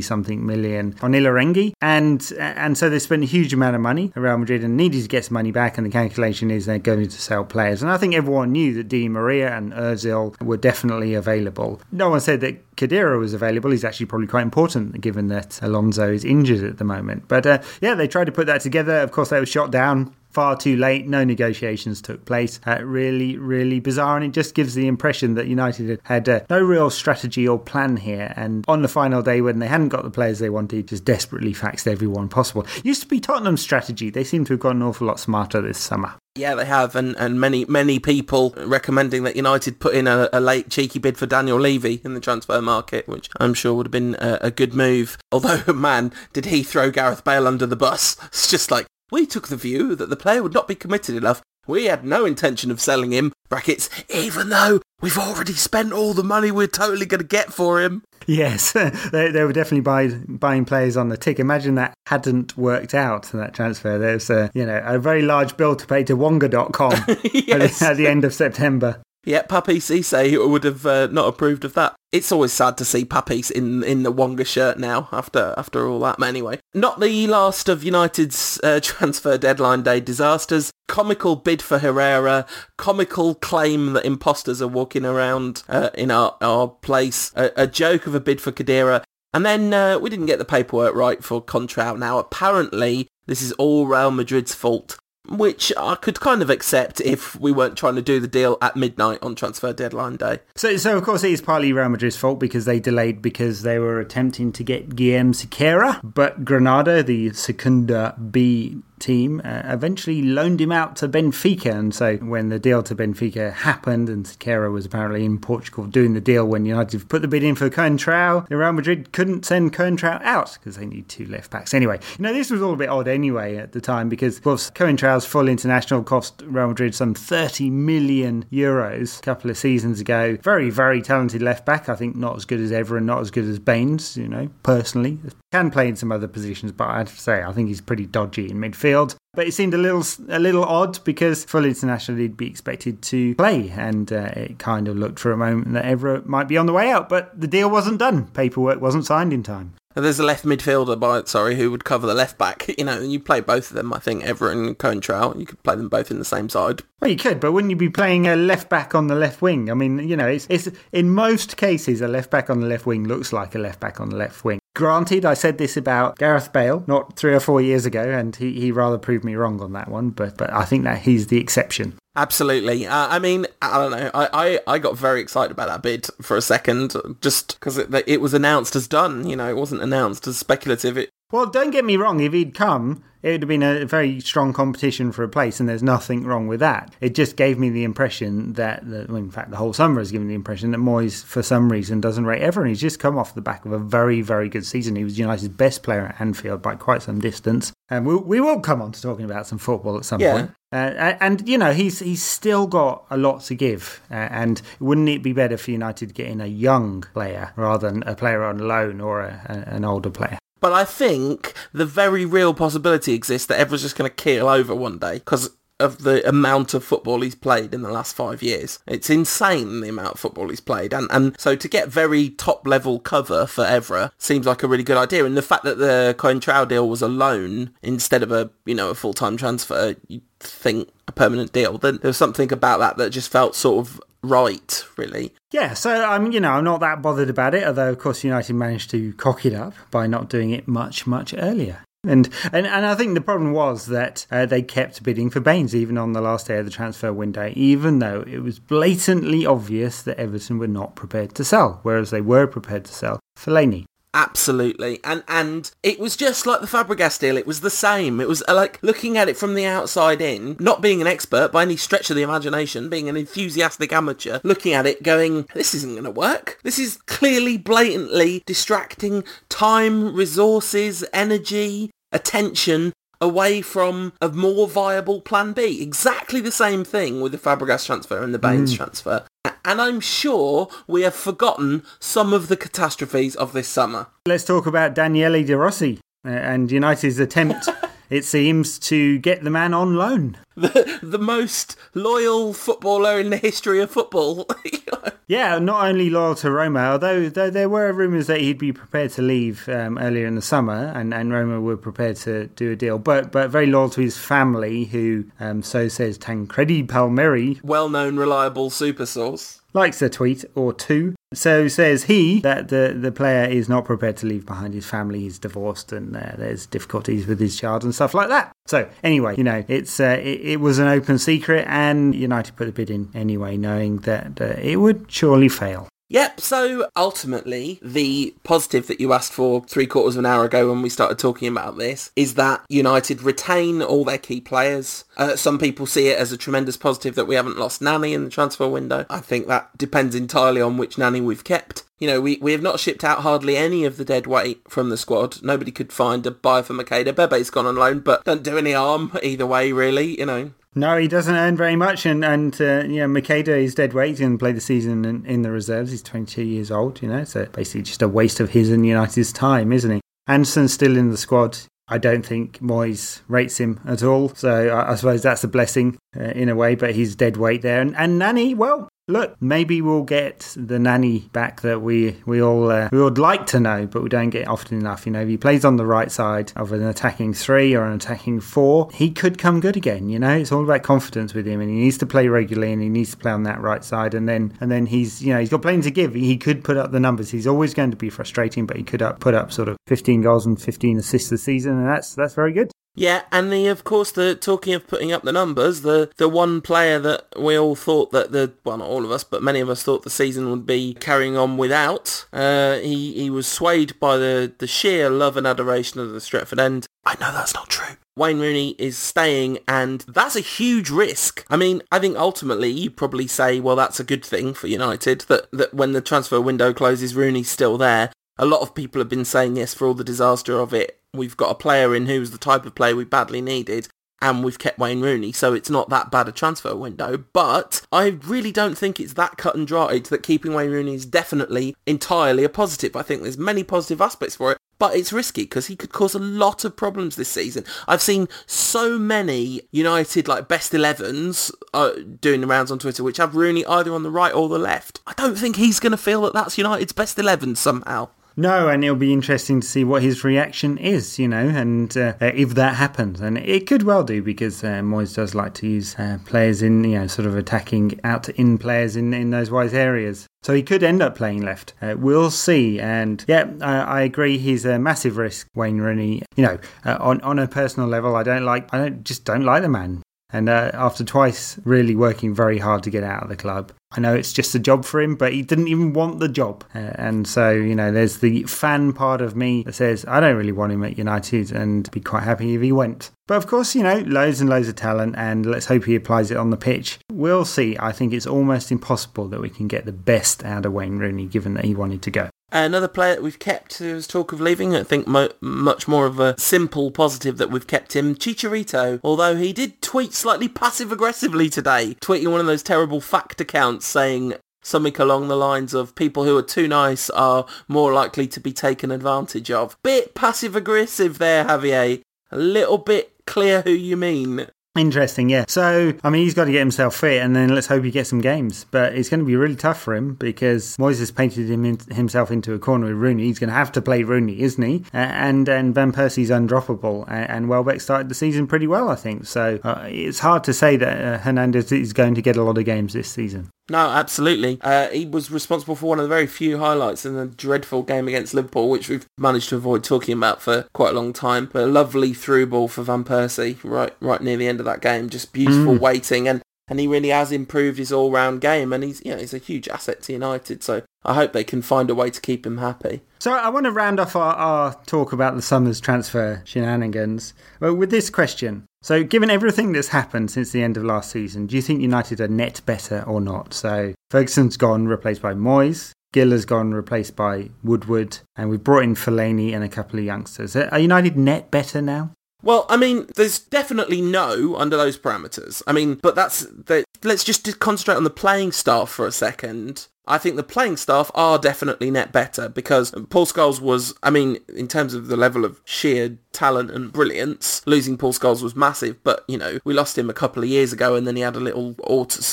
something million on Illarramendi. And, and so they spent a huge amount of money, at Real Madrid, and needed to get some money back. And the calculation is they're going to sell players. And I think everyone knew that Di Maria and Ozil were definitely available. No one said that Khedira was available. He's actually probably quite important given that Alonso is injured at the moment. But uh, yeah, they tried to put that together. Of course, they were shot down far too late. No negotiations took place. Uh, really, really bizarre. And it just gives the impression that United had uh, no real strategy or plan here. And on the final day, when they hadn't got the players they wanted, just desperately faxed everyone possible. Used to be Tottenham's strategy. They seem to have got an awful lot smarter this summer. Yeah, they have, and, and many many people recommending that United put in a, a, late cheeky bid for Daniel Levy in the transfer market, which I'm sure would have been a, a, good move. Although, man, did he throw Gareth Bale under the bus? It's just like, we took the view that the player would not be committed enough. We had no intention of selling him, brackets, even though we've already spent all the money we're totally going to get for him. Yes, they, they were definitely buy, buying players on the tick. Imagine that hadn't worked out, that transfer. There's a, you know, a very large bill to pay to Wonga.com yes. at, at the end of September. Yeah, Papiss Cisse would have uh, not approved of that. It's always sad to see Papi in in the Wonga shirt now after after all that. But anyway, not the last of United's uh, transfer deadline day disasters. Comical bid for Herrera, comical claim that imposters are walking around uh, in our, our place, a, a joke of a bid for Khedira, and then uh, we didn't get the paperwork right for Coentrão. Now, apparently, this is all Real Madrid's fault which I could kind of accept if we weren't trying to do the deal at midnight on transfer deadline day. So, so of course, it is partly Real Madrid's fault because they delayed because they were attempting to get Guilherme Siqueira, but Granada, the Segunda B team uh, eventually loaned him out to Benfica. And so when the deal to Benfica happened and Siqueira was apparently in Portugal doing the deal when United put the bid in for Coentrão, Real Madrid couldn't send Coentrão out because they need two left backs. Anyway, you know, this was all a bit odd anyway at the time because, of course, Coentrão's full international cost Real Madrid some 30 million euros a couple of seasons ago. Very, very talented left back. I think not as good as Evra and not as good as Baines, you know, personally. Can play in some other positions, but I have to say, I think he's pretty dodgy in midfield midfield. But it seemed a little a little odd because full international he'd be expected to play, and uh, it kind of looked for a moment that Evra might be on the way out. But the deal wasn't done. Paperwork wasn't signed in time. There's a left midfielder, by sorry, who would cover the left back. You know, and you play both of them. I think Evra and Coentrão. You could play them both in the same side. Well, you could, but wouldn't you be playing a left back on the left wing? I mean, you know, it's it's in most cases a left back on the left wing looks like a left back on the left wing. Granted, I said this about Gareth Bale not three or four years ago, and he, he rather proved me wrong on that one. But but I think that he's the exception. Absolutely. Uh, I mean, I don't know. I, I, I got very excited about that bid for a second, just because it, it was announced as done. You know, it wasn't announced as speculative. It, well, don't get me wrong. If he'd come, it would have been a very strong competition for a place, and there's nothing wrong with that. It just gave me the impression that, that well, in fact, the whole summer has given the impression that Moyes, for some reason, doesn't rate Evra. He's just come off the back of a very, very good season. He was United's best player at Anfield by quite some distance. And we, we will come on to talking about some football at some yeah. point. Uh, and you know he's he's still got a lot to give, uh, and wouldn't it be better for United getting a young player rather than a player on loan or a, a, an older player? But I think the very real possibility exists that everyone's just going to keel over one day because of the amount of football he's played in the last five years. It's insane the amount of football he's played. And, and so to get very top level cover for Evra seems like a really good idea. And the fact that the Coentrão deal was a loan instead of a, you know, a full-time transfer, you think a permanent deal, then there was something about that that just felt sort of right, really. Yeah, so I'm, you know, I'm not that bothered about it. Although, of course, United managed to cock it up by not doing it much, much earlier. And, and and I think the problem was that uh, they kept bidding for Baines even on the last day of the transfer window, even though it was blatantly obvious that Everton were not prepared to sell, whereas they were prepared to sell Fellaini. Absolutely. And and it was just like the Fabregas deal. It was the same. It was uh, like looking at it from the outside in, not being an expert by any stretch of the imagination, being an enthusiastic amateur, looking at it going, this isn't going to work. This is clearly, blatantly distracting time, resources, energy, attention away from a more viable plan B. Exactly the same thing with the Fabregas transfer and the Baines mm. transfer and I'm sure we have forgotten some of the catastrophes of this summer. Let's talk about Daniele De Rossi uh, and United's attempt it seems, to get the man on loan. The, the most loyal footballer in the history of football. yeah, not only loyal to Roma, although, though there were rumours that he'd be prepared to leave um, earlier in the summer, and, and Roma were prepared to do a deal, but but very loyal to his family, who, um, so says Tancredi Palmieri. Well-known, reliable super source likes a tweet or two. So says he that the, the player is not prepared to leave behind his family. He's divorced and uh, there's difficulties with his child and stuff like that. So anyway, you know, it's uh, it, it, was an open secret, and United put a bid in anyway, knowing that uh, it would surely fail. Yep, so ultimately, the positive that you asked for three quarters of an hour ago when we started talking about this is that United retain all their key players. Uh, some people see it as a tremendous positive that we haven't lost Nani in the transfer window. I think that depends entirely on which Nani we've kept. You know, we, we have not shipped out hardly any of the dead weight from the squad. Nobody could find a buyer for Macheda. Bebe's gone on loan, but don't do any harm either way, really, you know. No, he doesn't earn very much, and and uh, yeah, Macheda is dead weight. He's going to play the season in, in, the reserves. He's 22 years old, you know, so basically just a waste of his and United's time, isn't he? Anderson's still in the squad. I don't think Moyes rates him at all, so I, I suppose that's a blessing uh, in a way. But he's dead weight there, and, and Nani, well, look, maybe we'll get the Nani back that we we all uh, we would like to know, but we don't get often enough. You know, if he plays on the right side of an attacking three or an attacking four, he could come good again. You know, it's all about confidence with him, and he needs to play regularly, and he needs to play on that right side, and then and then he's you know he's got plenty to give. He could put up the numbers. He's always going to be frustrating, but he could up, put up sort of 15 goals and 15 assists a season, and that's that's very good. Yeah, and the of course the talking of putting up the numbers, the the one player that we all thought that the well not all of us, but many of us thought the season would be carrying on without. Uh, he he was swayed by the the sheer love and adoration of the Stretford end. I know that's not true. Wayne Rooney is staying and that's a huge risk. I mean, I think ultimately you probably say, well, that's a good thing for United that, that when the transfer window closes, Rooney's still there. A lot of people have been saying yes for all the disaster of it We've got a player in who's the type of player we badly needed and we've kept Wayne Rooney, so it's not that bad a transfer window. But I really don't think it's that cut and dried that keeping Wayne Rooney is definitely entirely a positive. I think there's many positive aspects for it, but it's risky because he could cause a lot of problems this season. I've seen so many United like best 11s uh, doing the rounds on Twitter, which have Rooney either on the right or the left. I don't think he's going to feel that that's United's best 11 somehow. No, and it'll be interesting to see what his reaction is, you know, and uh, if that happens. And it could well do because uh, Moyes does like to use uh, players in, you know, sort of attacking out to in players in, in those wise areas. So he could end up playing left. Uh, we'll see. And yeah, I, I, agree. He's a massive risk, Wayne Rooney. You know, uh, on on a personal level, I don't like. I don't just don't like the man. And uh, after twice really working very hard to get out of the club, I know it's just a job for him, but he didn't even want the job. Uh, and so, you know, there's the fan part of me that says, I don't really want him at United and be quite happy if he went. But of course, you know, loads and loads of talent, and let's hope he applies it on the pitch. We'll see. I think it's almost impossible that we can get the best out of Wayne Rooney, given that he wanted to go. Another player that we've kept who's talk of leaving, I think mo- much more of a simple positive that we've kept him, Chicharito, although he did tweet slightly passive-aggressively today, tweeting one of those terrible fact accounts saying something along the lines of people who are too nice are more likely to be taken advantage of. Bit passive-aggressive there, Javier. A little bit clear who you mean. Interesting, yeah. So, I mean, he's got to get himself fit, and then let's hope he gets some games. But it's going to be really tough for him because Moyes has painted him in, himself into a corner with Rooney. He's going to have to play Rooney, isn't he? and and Van Persie's undroppable, and, and Welbeck started the season pretty well, I think. So uh, it's hard to say that uh, Hernandez is going to get a lot of games this season. No, absolutely. Uh, he was responsible for one of the very few highlights in the dreadful game against Liverpool, which we've managed to avoid talking about for quite a long time. But a lovely through ball for Van Persie right right near the end of that game. Just beautiful mm. waiting and and he really has improved his all-round game and he's you know he's a huge asset to United so I hope they can find a way to keep him happy. So I want to round off our, our talk about the summer's transfer shenanigans with this question. So given everything that's happened since the end of last season, do you think United are net better or not? So Ferguson's gone, replaced by Moyes. Gill has gone, replaced by Woodward, and we've brought in Fellaini and a couple of youngsters. Are United net better now? Well, I mean, there's definitely no under those parameters. I mean, but that's the, let's just concentrate on the playing staff for a second. I think the playing staff are definitely net better because Paul Scholes was, I mean, in terms of the level of sheer talent and brilliance, losing Paul Scholes was massive. But you know, we lost him a couple of years ago, and then he had a little,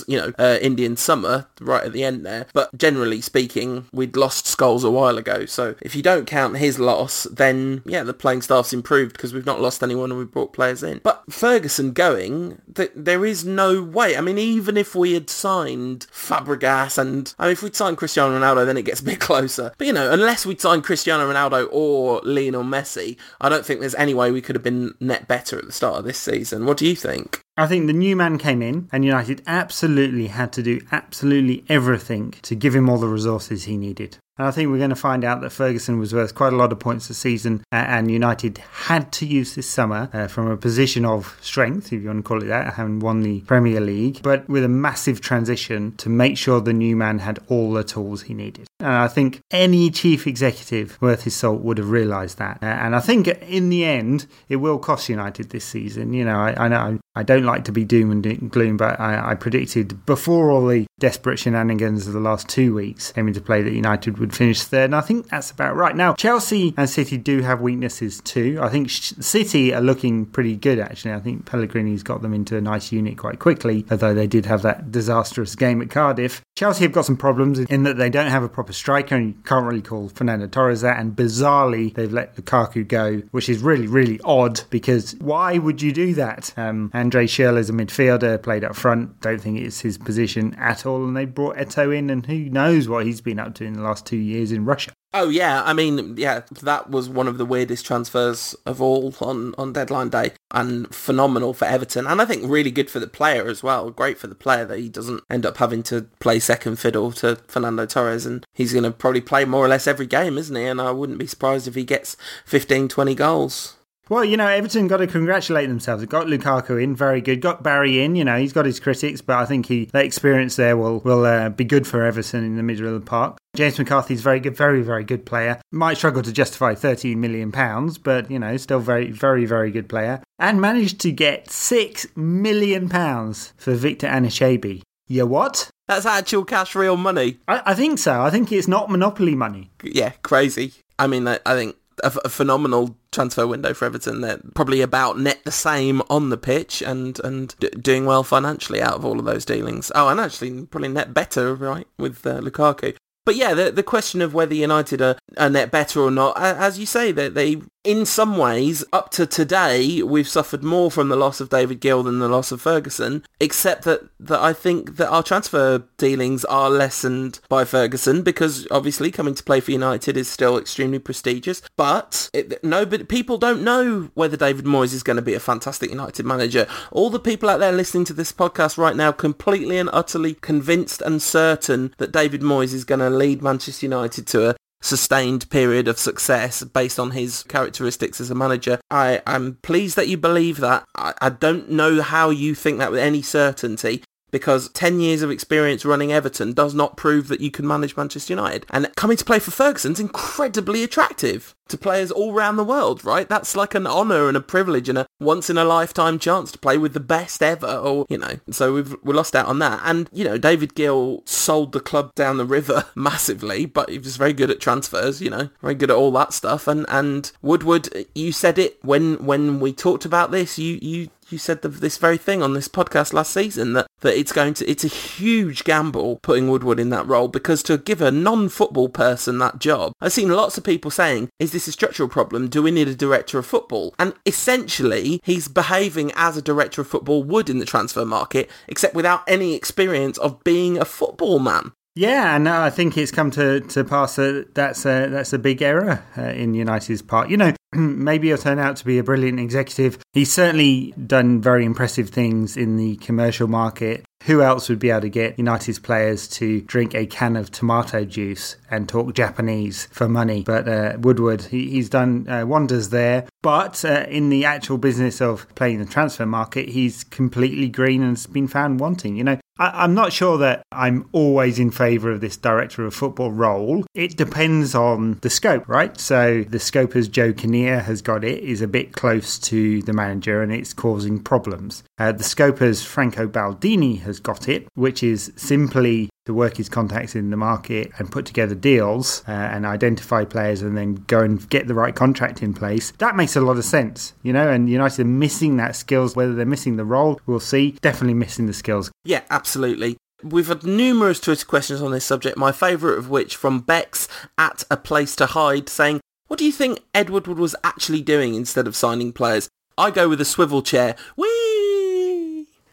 you know, uh, Indian summer right at the end there. But generally speaking, we'd lost Scholes a while ago. So if you don't count his loss, then yeah, the playing staff's improved because we've not lost anyone and we've brought players in. But Ferguson going, th- there is no way. I mean, even if we had signed Fabregas and I mean, if we'd signed Cristiano Ronaldo, then it gets a bit closer. But you know, unless we'd Cristiano Ronaldo or Lionel Messi, I don't think there's any way we could have been net better at the start of this season. What do you think? I think the new man came in, and United absolutely had to do absolutely everything to give him all the resources he needed. And I think we're going to find out that Ferguson was worth quite a lot of points this season, and United had to use this summer uh, from a position of strength, if you want to call it that, having won the Premier League, but with a massive transition to make sure the new man had all the tools he needed. And I think any chief executive worth his salt would have realised that. And I think in the end, it will cost United this season. You know, I, I know I don't don't like to be doom and gloom, but I, I predicted before all the desperate shenanigans of the last two weeks came into play that United would finish third, and I think that's about right. Now, Chelsea and City do have weaknesses too. I think City are looking pretty good actually. I think Pellegrini's got them into a nice unit quite quickly, although they did have that disastrous game at Cardiff. Chelsea have got some problems in that they don't have a proper striker, and you can't really call Fernando Torres that. And bizarrely, they've let Lukaku go, which is really, really odd because why would you do that? Um, Andre Schürrle is a midfielder, played up front. Don't think it's his position at all. And they brought Eto'o in, and who knows what he's been up to in the last two years in Russia. Oh yeah, I mean, yeah, that was one of the weirdest transfers of all on, on deadline day, and phenomenal for Everton, and I think really good for the player as well. Great for the player that he doesn't end up having to play second fiddle to Fernando Torres, and he's going to probably play more or less every game, isn't he? And I wouldn't be surprised if he gets 15, 20 goals. Well, you know, Everton got to congratulate themselves. They got Lukaku in, very good. Got Barry in, you know, he's got his critics, but I think he that experience there will will uh, be good for Everton in the middle of the park. James McCarthy's very good, very very good player. Might struggle to justify 13 million pounds, but you know, still very very very good player. And managed to get six million pounds for Victor Anichebe. Yeah, what? That's actual cash, real money. I, I think so. I think it's not monopoly money. Yeah, crazy. I mean, I, I think a, a, phenomenal transfer window for Everton. They're probably about net the same on the pitch and and d- doing well financially out of all of those dealings. Oh, and actually probably net better, right, with uh, Lukaku. But yeah, the the question of whether United are, are net better or not, as you say, that they, in some ways, up to today, we've suffered more from the loss of David Gill than the loss of Ferguson, except that, that I think that our transfer dealings are lessened by Ferguson because obviously coming to play for United is still extremely prestigious. But it, nobody, people don't know whether David Moyes is going to be a fantastic United manager. All the people out there listening to this podcast right now completely and utterly convinced and certain that David Moyes is going to lead Manchester United to a sustained period of success based on his characteristics as a manager. I am pleased that you believe that. I, I don't know how you think that with any certainty because 10 years of experience running Everton does not prove that you can manage Manchester United. And coming to play for Ferguson's incredibly attractive to players all around the world, right? That's like an honour and a privilege and a once in a lifetime chance to play with the best ever or, you know, so we've we lost out on that. And, you know, David Gill sold the club down the river massively, but he was very good at transfers, you know, very good at all that stuff. And, and Woodward, you said it when, when we talked about this, you, you you said the, this very thing on this podcast last season that, that it's going to it's a huge gamble putting Woodward in that role because to give a non-football person that job, I've seen lots of people saying, "Is this a structural problem? Do we need a director of football?" And essentially, he's behaving as a director of football would in the transfer market, except without any experience of being a football man. Yeah, and I think it's come to, to pass that that's a, that's a big error uh, in United's part. You know, maybe he'll turn out to be a brilliant executive. He's certainly done very impressive things in the commercial market. Who else would be able to get United's players to drink a can of tomato juice and talk Japanese for money? But uh, Woodward, he, he's done uh, wonders there. But uh, in the actual business of playing the transfer market, he's completely green and has been found wanting. You know, I, am not sure that I'm always in favour of this director of football role. It depends on the scope, right? So the scope as Joe Kinnear has got it is a bit close to the manager and it's causing problems. Uh, the scope as Franco Baldini has got it, which is simply to work his contacts in the market and put together deals uh, and identify players and then go and get the right contract in place. That makes a lot of sense, you know, and United are missing that skills, whether they're missing the role, we'll see. Definitely missing the skills. Yeah, absolutely. We've had numerous Twitter questions on this subject, my favourite of which from Bex at A Place to Hide saying, What do you think Ed Woodward was actually doing instead of signing players? I go with a swivel chair. Whee!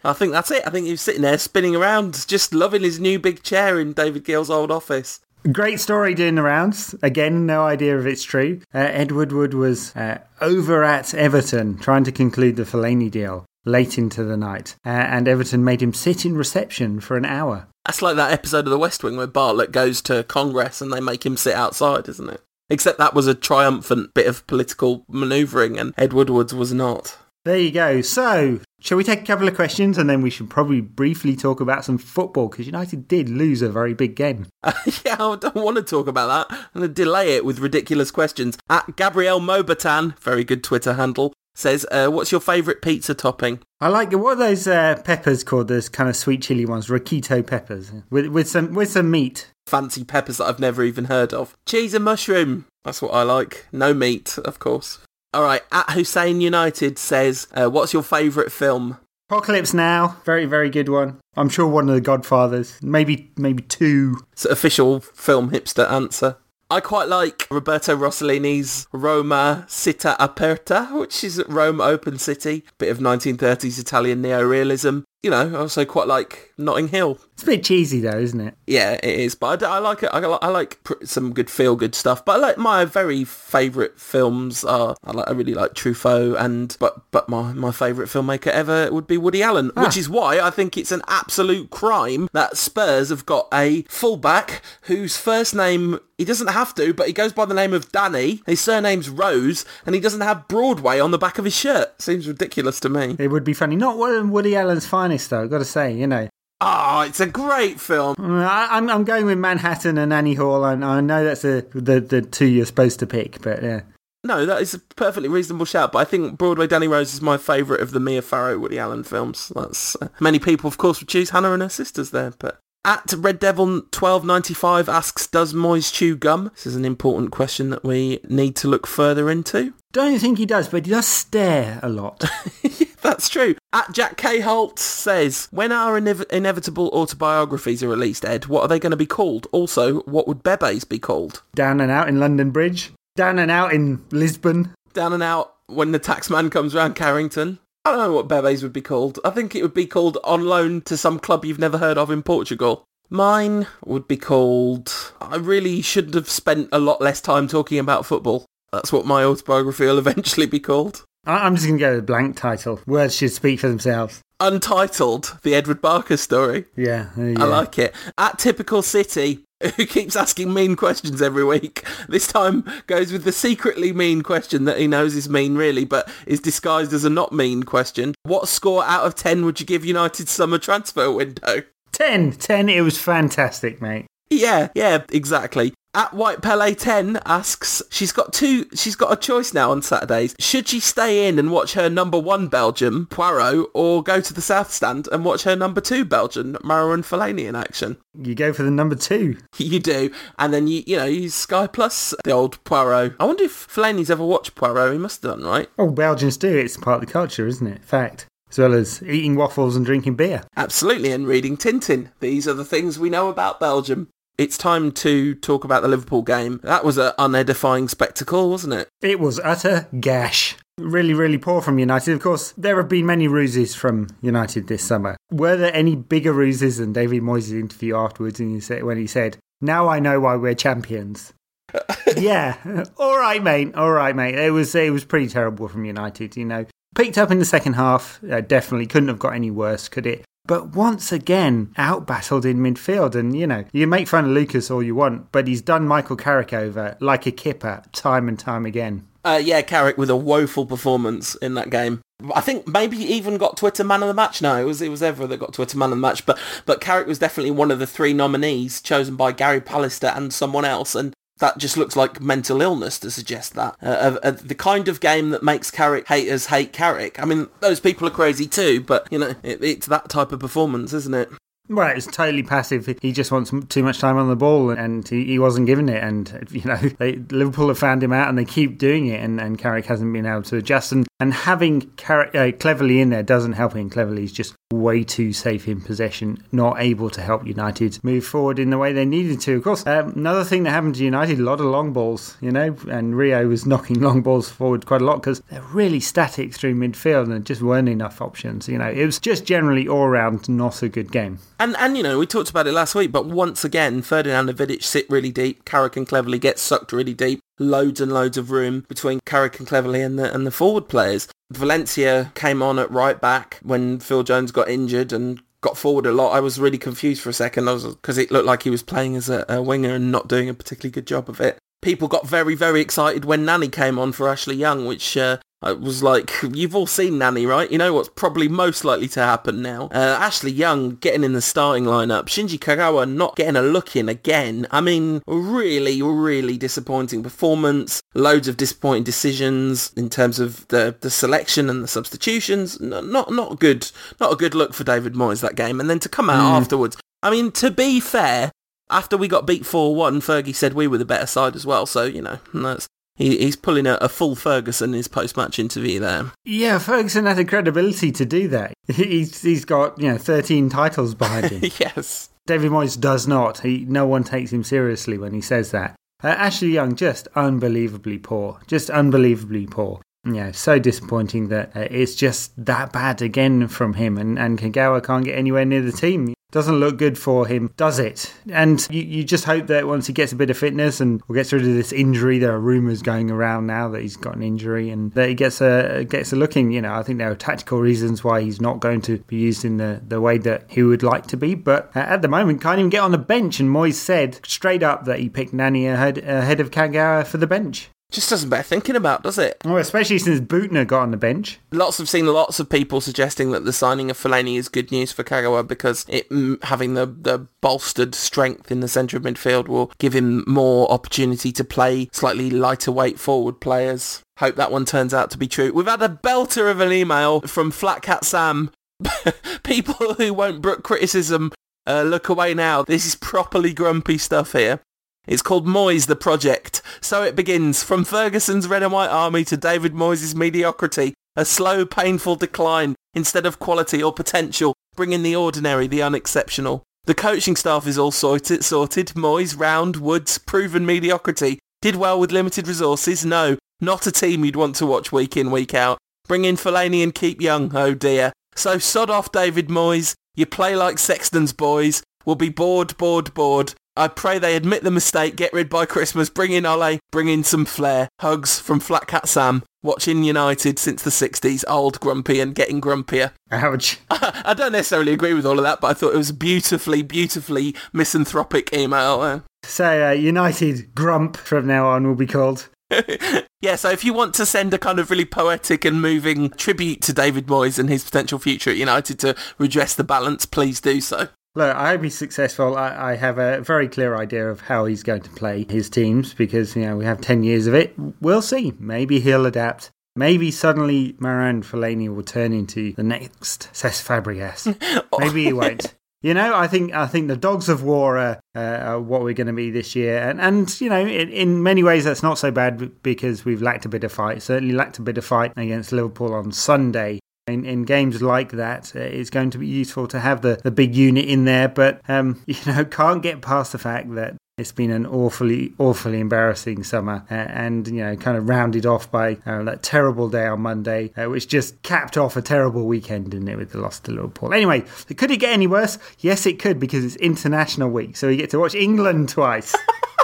I think that's it. I think he was sitting there spinning around, just loving his new big chair in David Gill's old office. Great story doing the rounds. Again, no idea if it's true. Uh, Ed Woodward was uh, over at Everton trying to conclude the Fellaini deal late into the night, uh, and Everton made him sit in reception for an hour. That's like that episode of The West Wing where Bartlet goes to Congress and they make him sit outside, isn't it? Except that was a triumphant bit of political manoeuvring and Edward Woodward's was not. There you go. So, shall we take a couple of questions and then we should probably briefly talk about some football because United did lose a very big game. Uh, yeah, I don't want to talk about that. I'm going to delay it with ridiculous questions. At Gabriel Mobatan, very good Twitter handle, says, uh, what's your favourite pizza topping? I like what are those uh, peppers called? Those kind of sweet chili ones, Roquito peppers, with with some with some meat. Fancy peppers that I've never even heard of. Cheese and mushroom. That's what I like. No meat, of course. All right, at Hussein United says, uh, what's your favourite film? Apocalypse Now, very very good one. I'm sure one of the Godfathers, maybe maybe two. It's an official film hipster answer. I quite like Roberto Rossellini's Roma Città Aperta, which is Rome Open City, bit of 1930s Italian neorealism. You know, I also quite like Notting Hill. It's a bit cheesy though, isn't it? Yeah, it is, but I, I like it. I, I like pr- some good feel-good stuff. But I like my very favourite films are I, like, I really like Truffaut, and but but my my favourite filmmaker ever would be Woody Allen, Ah. which is why I think it's an absolute crime that Spurs have got a fullback whose first name he doesn't have to, but he goes by the name of Danny. His surname's Rose, and he doesn't have Broadway on the back of his shirt. Seems ridiculous to me. It would be funny. Not one of Woody Allen's finest though. I've got to say, you know. Oh, it's a great film. I, I'm I'm going with Manhattan and Annie Hall, and I know that's a, the the two you're supposed to pick, but yeah. No, that is a perfectly reasonable shout, but I think Broadway Danny Rose is my favourite of the Mia Farrow Woody Allen films. That's uh, many people, of course, would choose Hannah and her sisters there, but at Red Devil twelve ninety five asks, "Does Moyes chew gum?" This is an important question that we need to look further into. Don't think he does, but he does stare a lot. That's true. At Jack K. Holt says, when our inev- inevitable autobiographies are released, Ed, what are they going to be called? Also, what would Bebe's be called? Down and out in London Bridge. Down and out in Lisbon. Down and out when the taxman comes round Carrington. I don't know what Bebe's would be called. I think it would be called on loan to some club you've never heard of in Portugal. Mine would be called... I really shouldn't have spent a lot less time talking about football. That's what my autobiography will eventually be called. I'm just going to go with a blank title. Words should speak for themselves. Untitled, the Edward Barker story. Yeah, yeah. I like it. At Typical City, who keeps asking mean questions every week, this time goes with the secretly mean question that he knows is mean really, but is disguised as a not mean question. What score out of 10 would you give United's summer transfer window? 10. 10, it was fantastic, mate. Yeah, yeah, exactly. At White Pele 10 asks, she's got two, she's got a choice now on Saturdays. Should she stay in and watch her number one Belgium, Poirot, or go to the South Stand and watch her number two Belgian, Marouane Fellaini in action? You go for the number two. You do, and then you you know use Sky Plus the old Poirot. I wonder if Fellaini's ever watched Poirot. He must have done, right? Oh, Belgians do. It's part of the culture, isn't it? Fact. As well as eating waffles and drinking beer. Absolutely, and reading Tintin. These are the things we know about Belgium. It's time to talk about the Liverpool game. That was an unedifying spectacle, wasn't it? It was utter gash. Really, really poor from United. Of course, there have been many ruses from United this summer. Were there any bigger ruses than David Moyes' interview afterwards and he said, when he said, Now I know why we're champions? yeah. All right, mate. All right, mate. It was it was pretty terrible from United, you know. Picked up in the second half, uh, definitely couldn't have got any worse, could it? But once again, out battled in midfield. And, you know, you make fun of Lucas all you want, but he's done Michael Carrick over like a kipper time and time again. Uh, yeah, Carrick with a woeful performance in that game. I think maybe he even got Twitter Man of the Match. No, it was it was Evra that got Twitter Man of the Match. But but Carrick was definitely one of the three nominees chosen by Gary Pallister and someone else. And that just looks like mental illness to suggest that. Uh, uh, the kind of game that makes Carrick haters hate Carrick. I mean, those people are crazy too, but, you know, it, it's that type of performance, isn't it? Well, it's totally passive. He just wants too much time on the ball, and he, he wasn't given it. And you know, they, Liverpool have found him out, and they keep doing it. And, and Carrick hasn't been able to adjust. And and having Carrick uh, Cleverley in there doesn't help him. Cleverley, he's just way too safe in possession, not able to help United move forward in the way they needed to. Of course, um, another thing that happened to United: a lot of long balls. You know, and Rio was knocking long balls forward quite a lot because they're really static through midfield, and just weren't enough options. You know, it was just generally all round not a good game. And and you know we talked about it last week, but once again Ferdinand and Vidic sit really deep. Carrick and Cleverley get sucked really deep. Loads and loads of room between Carrick and Cleverley and the and the forward players. Valencia came on at right back when Phil Jones got injured and got forward a lot. I was really confused for a second. Because it looked like he was playing as a, a winger and not doing a particularly good job of it. People got very very excited when Nani came on for Ashley Young, which uh, I was like, you've all seen Nani, right? You know what's probably most likely to happen now. Uh, Ashley Young getting in the starting lineup. Shinji Kagawa not getting a look in again. I mean, really, really disappointing performance. Loads of disappointing decisions in terms of the, the selection and the substitutions. No, not not good. Not a good look for David Moyes that game. And then to come out mm. afterwards. I mean, to be fair, after we got beat 4-1, Fergie said we were the better side as well. So, you know, that's he, he's pulling a, a, full Ferguson in his post-match interview there. Yeah, Ferguson had the credibility to do that. He's he's got you know thirteen titles behind him. yes, David Moyes does not. He no one takes him seriously when he says that. Uh, Ashley Young just unbelievably poor, just unbelievably poor. Yeah, so disappointing that uh, it's just that bad again from him, and, and Kagawa can't get anywhere near the team doesn't look good for him, does it? And you, you just hope that once he gets a bit of fitness and gets rid of this injury, there are rumours going around now that he's got an injury and that he gets a gets a looking. You know, I think there are tactical reasons why he's not going to be used in the, the way that he would like to be. But at the moment, can't even get on the bench. And Moyes said straight up that he picked Nani ahead, ahead of Kagawa for the bench. Just doesn't bear thinking about, does it? Well, especially since Büttner got on the bench. Lots have seen lots of people suggesting that the signing of Fellaini is good news for Kagawa because it having the, the bolstered strength in the centre of midfield will give him more opportunity to play slightly lighter weight forward players. Hope that one turns out to be true. We've had a belter of an email from Flat Cat Sam. people who won't brook criticism uh, look away now. This is properly grumpy stuff here. It's called Moyes the Project. So it begins from Ferguson's red and white army to David Moyes' mediocrity, a slow, painful decline instead of quality or potential, bringing the ordinary, the unexceptional. The coaching staff is all sorted, sorted. Moyes, Round, Woods, proven mediocrity. Did well with limited resources? No, not a team you'd want to watch week in, week out. Bring in Fellaini and keep young, oh dear. So sod off David Moyes. You play like Sexton's boys. We'll be bored, bored, bored. I pray they admit the mistake, get rid by Christmas, bring in Ole, bring in some flair. Hugs from Flat Cat Sam, watching United since the 60s, old, grumpy and getting grumpier. Ouch. I don't necessarily agree with all of that, but I thought it was a beautifully, beautifully misanthropic email. So, uh, United Grump from now on will be called. yeah, so if you want to send a kind of really poetic and moving tribute to David Moyes and his potential future at United to redress the balance, please do so. Look, I hope he's successful. I, I, have a very clear idea of how he's going to play his teams because, you know, we have 10 years of it. We'll see. Maybe he'll adapt. Maybe suddenly Marouane Fellaini will turn into the next Cesc Fabregas. Maybe he won't. You know, I think I think the dogs of war are, uh, are what we're going to be this year, and and you know, in, in, many ways that's not so bad because we've lacked a bit of fight. Certainly lacked a bit of fight against Liverpool on Sunday, in, in games like that, uh, it's going to be useful to have the, the big unit in there, but um, you know, can't get past the fact that it's been an awfully, awfully embarrassing summer, uh, and you know, kind of rounded off by uh, that terrible day on Monday, uh, which just capped off a terrible weekend, didn't it, with the loss to Liverpool? Anyway, could it get any worse? Yes, it could because it's International Week, so we get to watch England twice.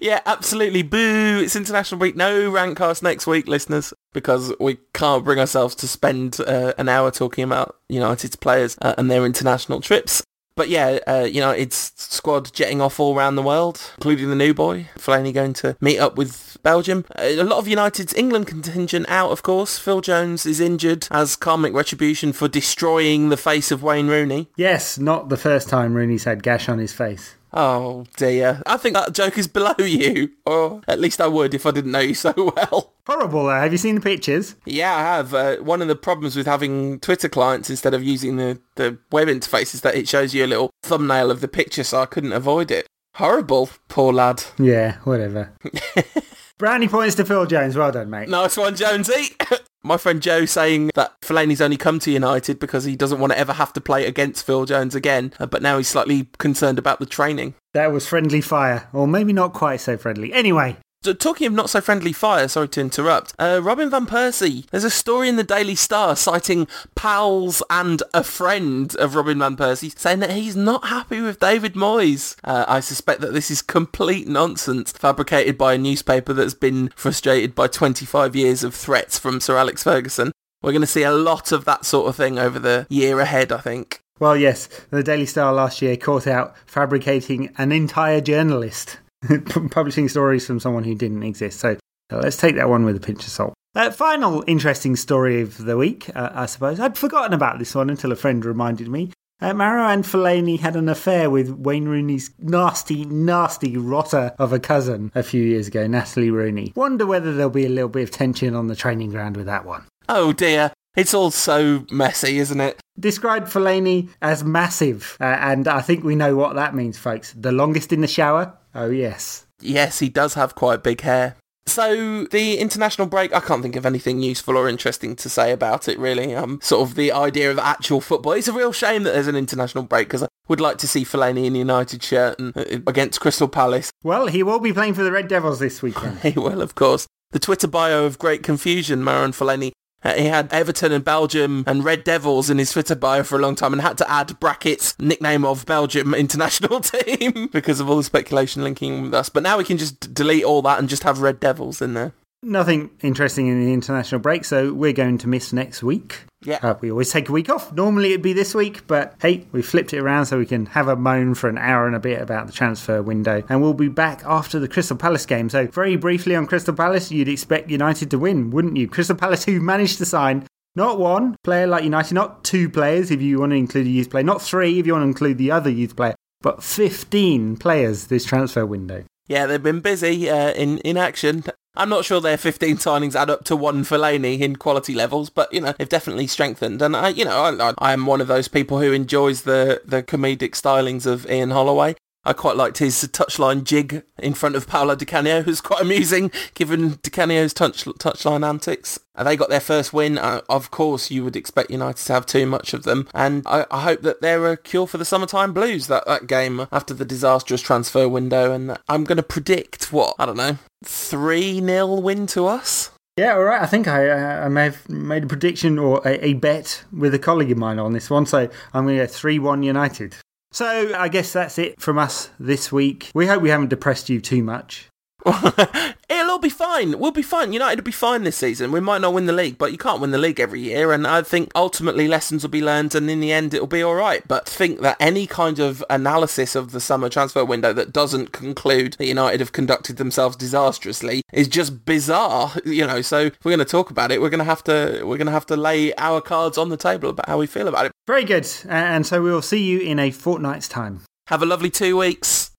yeah, absolutely. Boo! It's International Week. No Rantcast next week, listeners, because we can't bring ourselves to spend uh, an hour talking about United's players uh, and their international trips. But yeah, uh, it's squad jetting off all around the world, including the new boy, Fellaini going to meet up with Belgium. Uh, a lot of United's England contingent out, of course. Phil Jones is injured as karmic retribution for destroying the face of Wayne Rooney. Yes, not the first time Rooney's had gash on his face. Oh dear. I think that joke is below you. Or at least I would if I didn't know you so well. Horrible though. Have you seen the pictures? Yeah, I have. Uh, one of the problems with having Twitter clients instead of using the, the web interface is that it shows you a little thumbnail of the picture so I couldn't avoid it. Horrible. Poor lad. Yeah, whatever. Brownie points to Phil Jones. Well done, mate. Nice one, Jonesy. My friend Joe saying that Fellaini's only come to United because he doesn't want to ever have to play against Phil Jones again, uh, but now he's slightly concerned about the training. That was friendly fire, or maybe not quite so friendly. Anyway, talking of not so friendly fire, sorry to interrupt, uh, Robin Van Persie, there's a story in the Daily Star citing pals and a friend of Robin Van Persie saying that he's not happy with David Moyes. Uh, I suspect that this is complete nonsense fabricated by a newspaper that's been frustrated by 25 years of threats from Sir Alex Ferguson. We're going to see a lot of that sort of thing over the year ahead, I think. Well, yes, the Daily Star last year caught out fabricating an entire journalist. Publishing stories from someone who didn't exist. So let's take that one with a pinch of salt. Uh, final interesting story of the week, uh, I suppose. I'd forgotten about this one until a friend reminded me. Uh, Marouane Fellaini had an affair with Wayne Rooney's nasty, nasty rotter of a cousin a few years ago, Natalie Rooney. Wonder whether there'll be a little bit of tension on the training ground with that one. Oh dear. It's all so messy, isn't it? Described Fellaini as massive, uh, and I think we know what that means, folks. The longest in the shower? Oh, yes. Yes, he does have quite big hair. So the international break, I can't think of anything useful or interesting to say about it. Really, um, sort of the idea of actual football. It's a real shame that there's an international break because I would like to see Fellaini in the United shirt and, uh, against Crystal Palace. Well, he will be playing for the Red Devils this weekend. he will, of course. The Twitter bio of great confusion, Marouane Fellaini Uh, he had Everton and Belgium and Red Devils in his Twitter bio for a long time and had to add brackets nickname of Belgium international team because of all the speculation linking with us. But now we can just delete all that and just have Red Devils in there. Nothing interesting in the international break, so we're going to miss next week. Yeah. Uh, we always take a week off. Normally it'd be this week, but hey, we flipped it around so we can have a moan for an hour and a bit about the transfer window. And we'll be back after the Crystal Palace game. So, very briefly on Crystal Palace, you'd expect United to win, wouldn't you? Crystal Palace, who managed to sign not one player like United, not two players if you want to include a youth player, not three if you want to include the other youth player, but 15 players this transfer window. Yeah, they've been busy uh, in in action. I'm not sure their 15 signings add up to one Fellaini in quality levels, but you know they've definitely strengthened. And I, you know, I, I am one of those people who enjoys the the comedic stylings of Ian Holloway. I quite liked his touchline jig in front of Paolo Di Canio. Was quite amusing, given Di Canio's touch, touchline antics. They got their first win. Uh, of course, you would expect United to have too much of them. And I, I, hope that they're a cure for the summertime blues, that, that game after the disastrous transfer window. And I'm going to predict, what, I don't know, 3-0 win to us? Yeah, all right. I think I, uh, I may have made a prediction or a, a, bet with a colleague of mine on this one. So I'm going to go 3 1 United. So I guess that's it from us this week. We hope we haven't depressed you too much. Be fine. We'll be fine. United will be fine this season. We might not win the league, but you can't win the league every year. And I think ultimately lessons will be learned, and in the end, it'll be all right. But think that any kind of analysis of the summer transfer window that doesn't conclude that United have conducted themselves disastrously is just bizarre. You know, so if we're going to talk about it, we're going to have to we're going to have to lay our cards on the table about how we feel about it. Very good. And so we will see you in a fortnight's time. Have a lovely two weeks.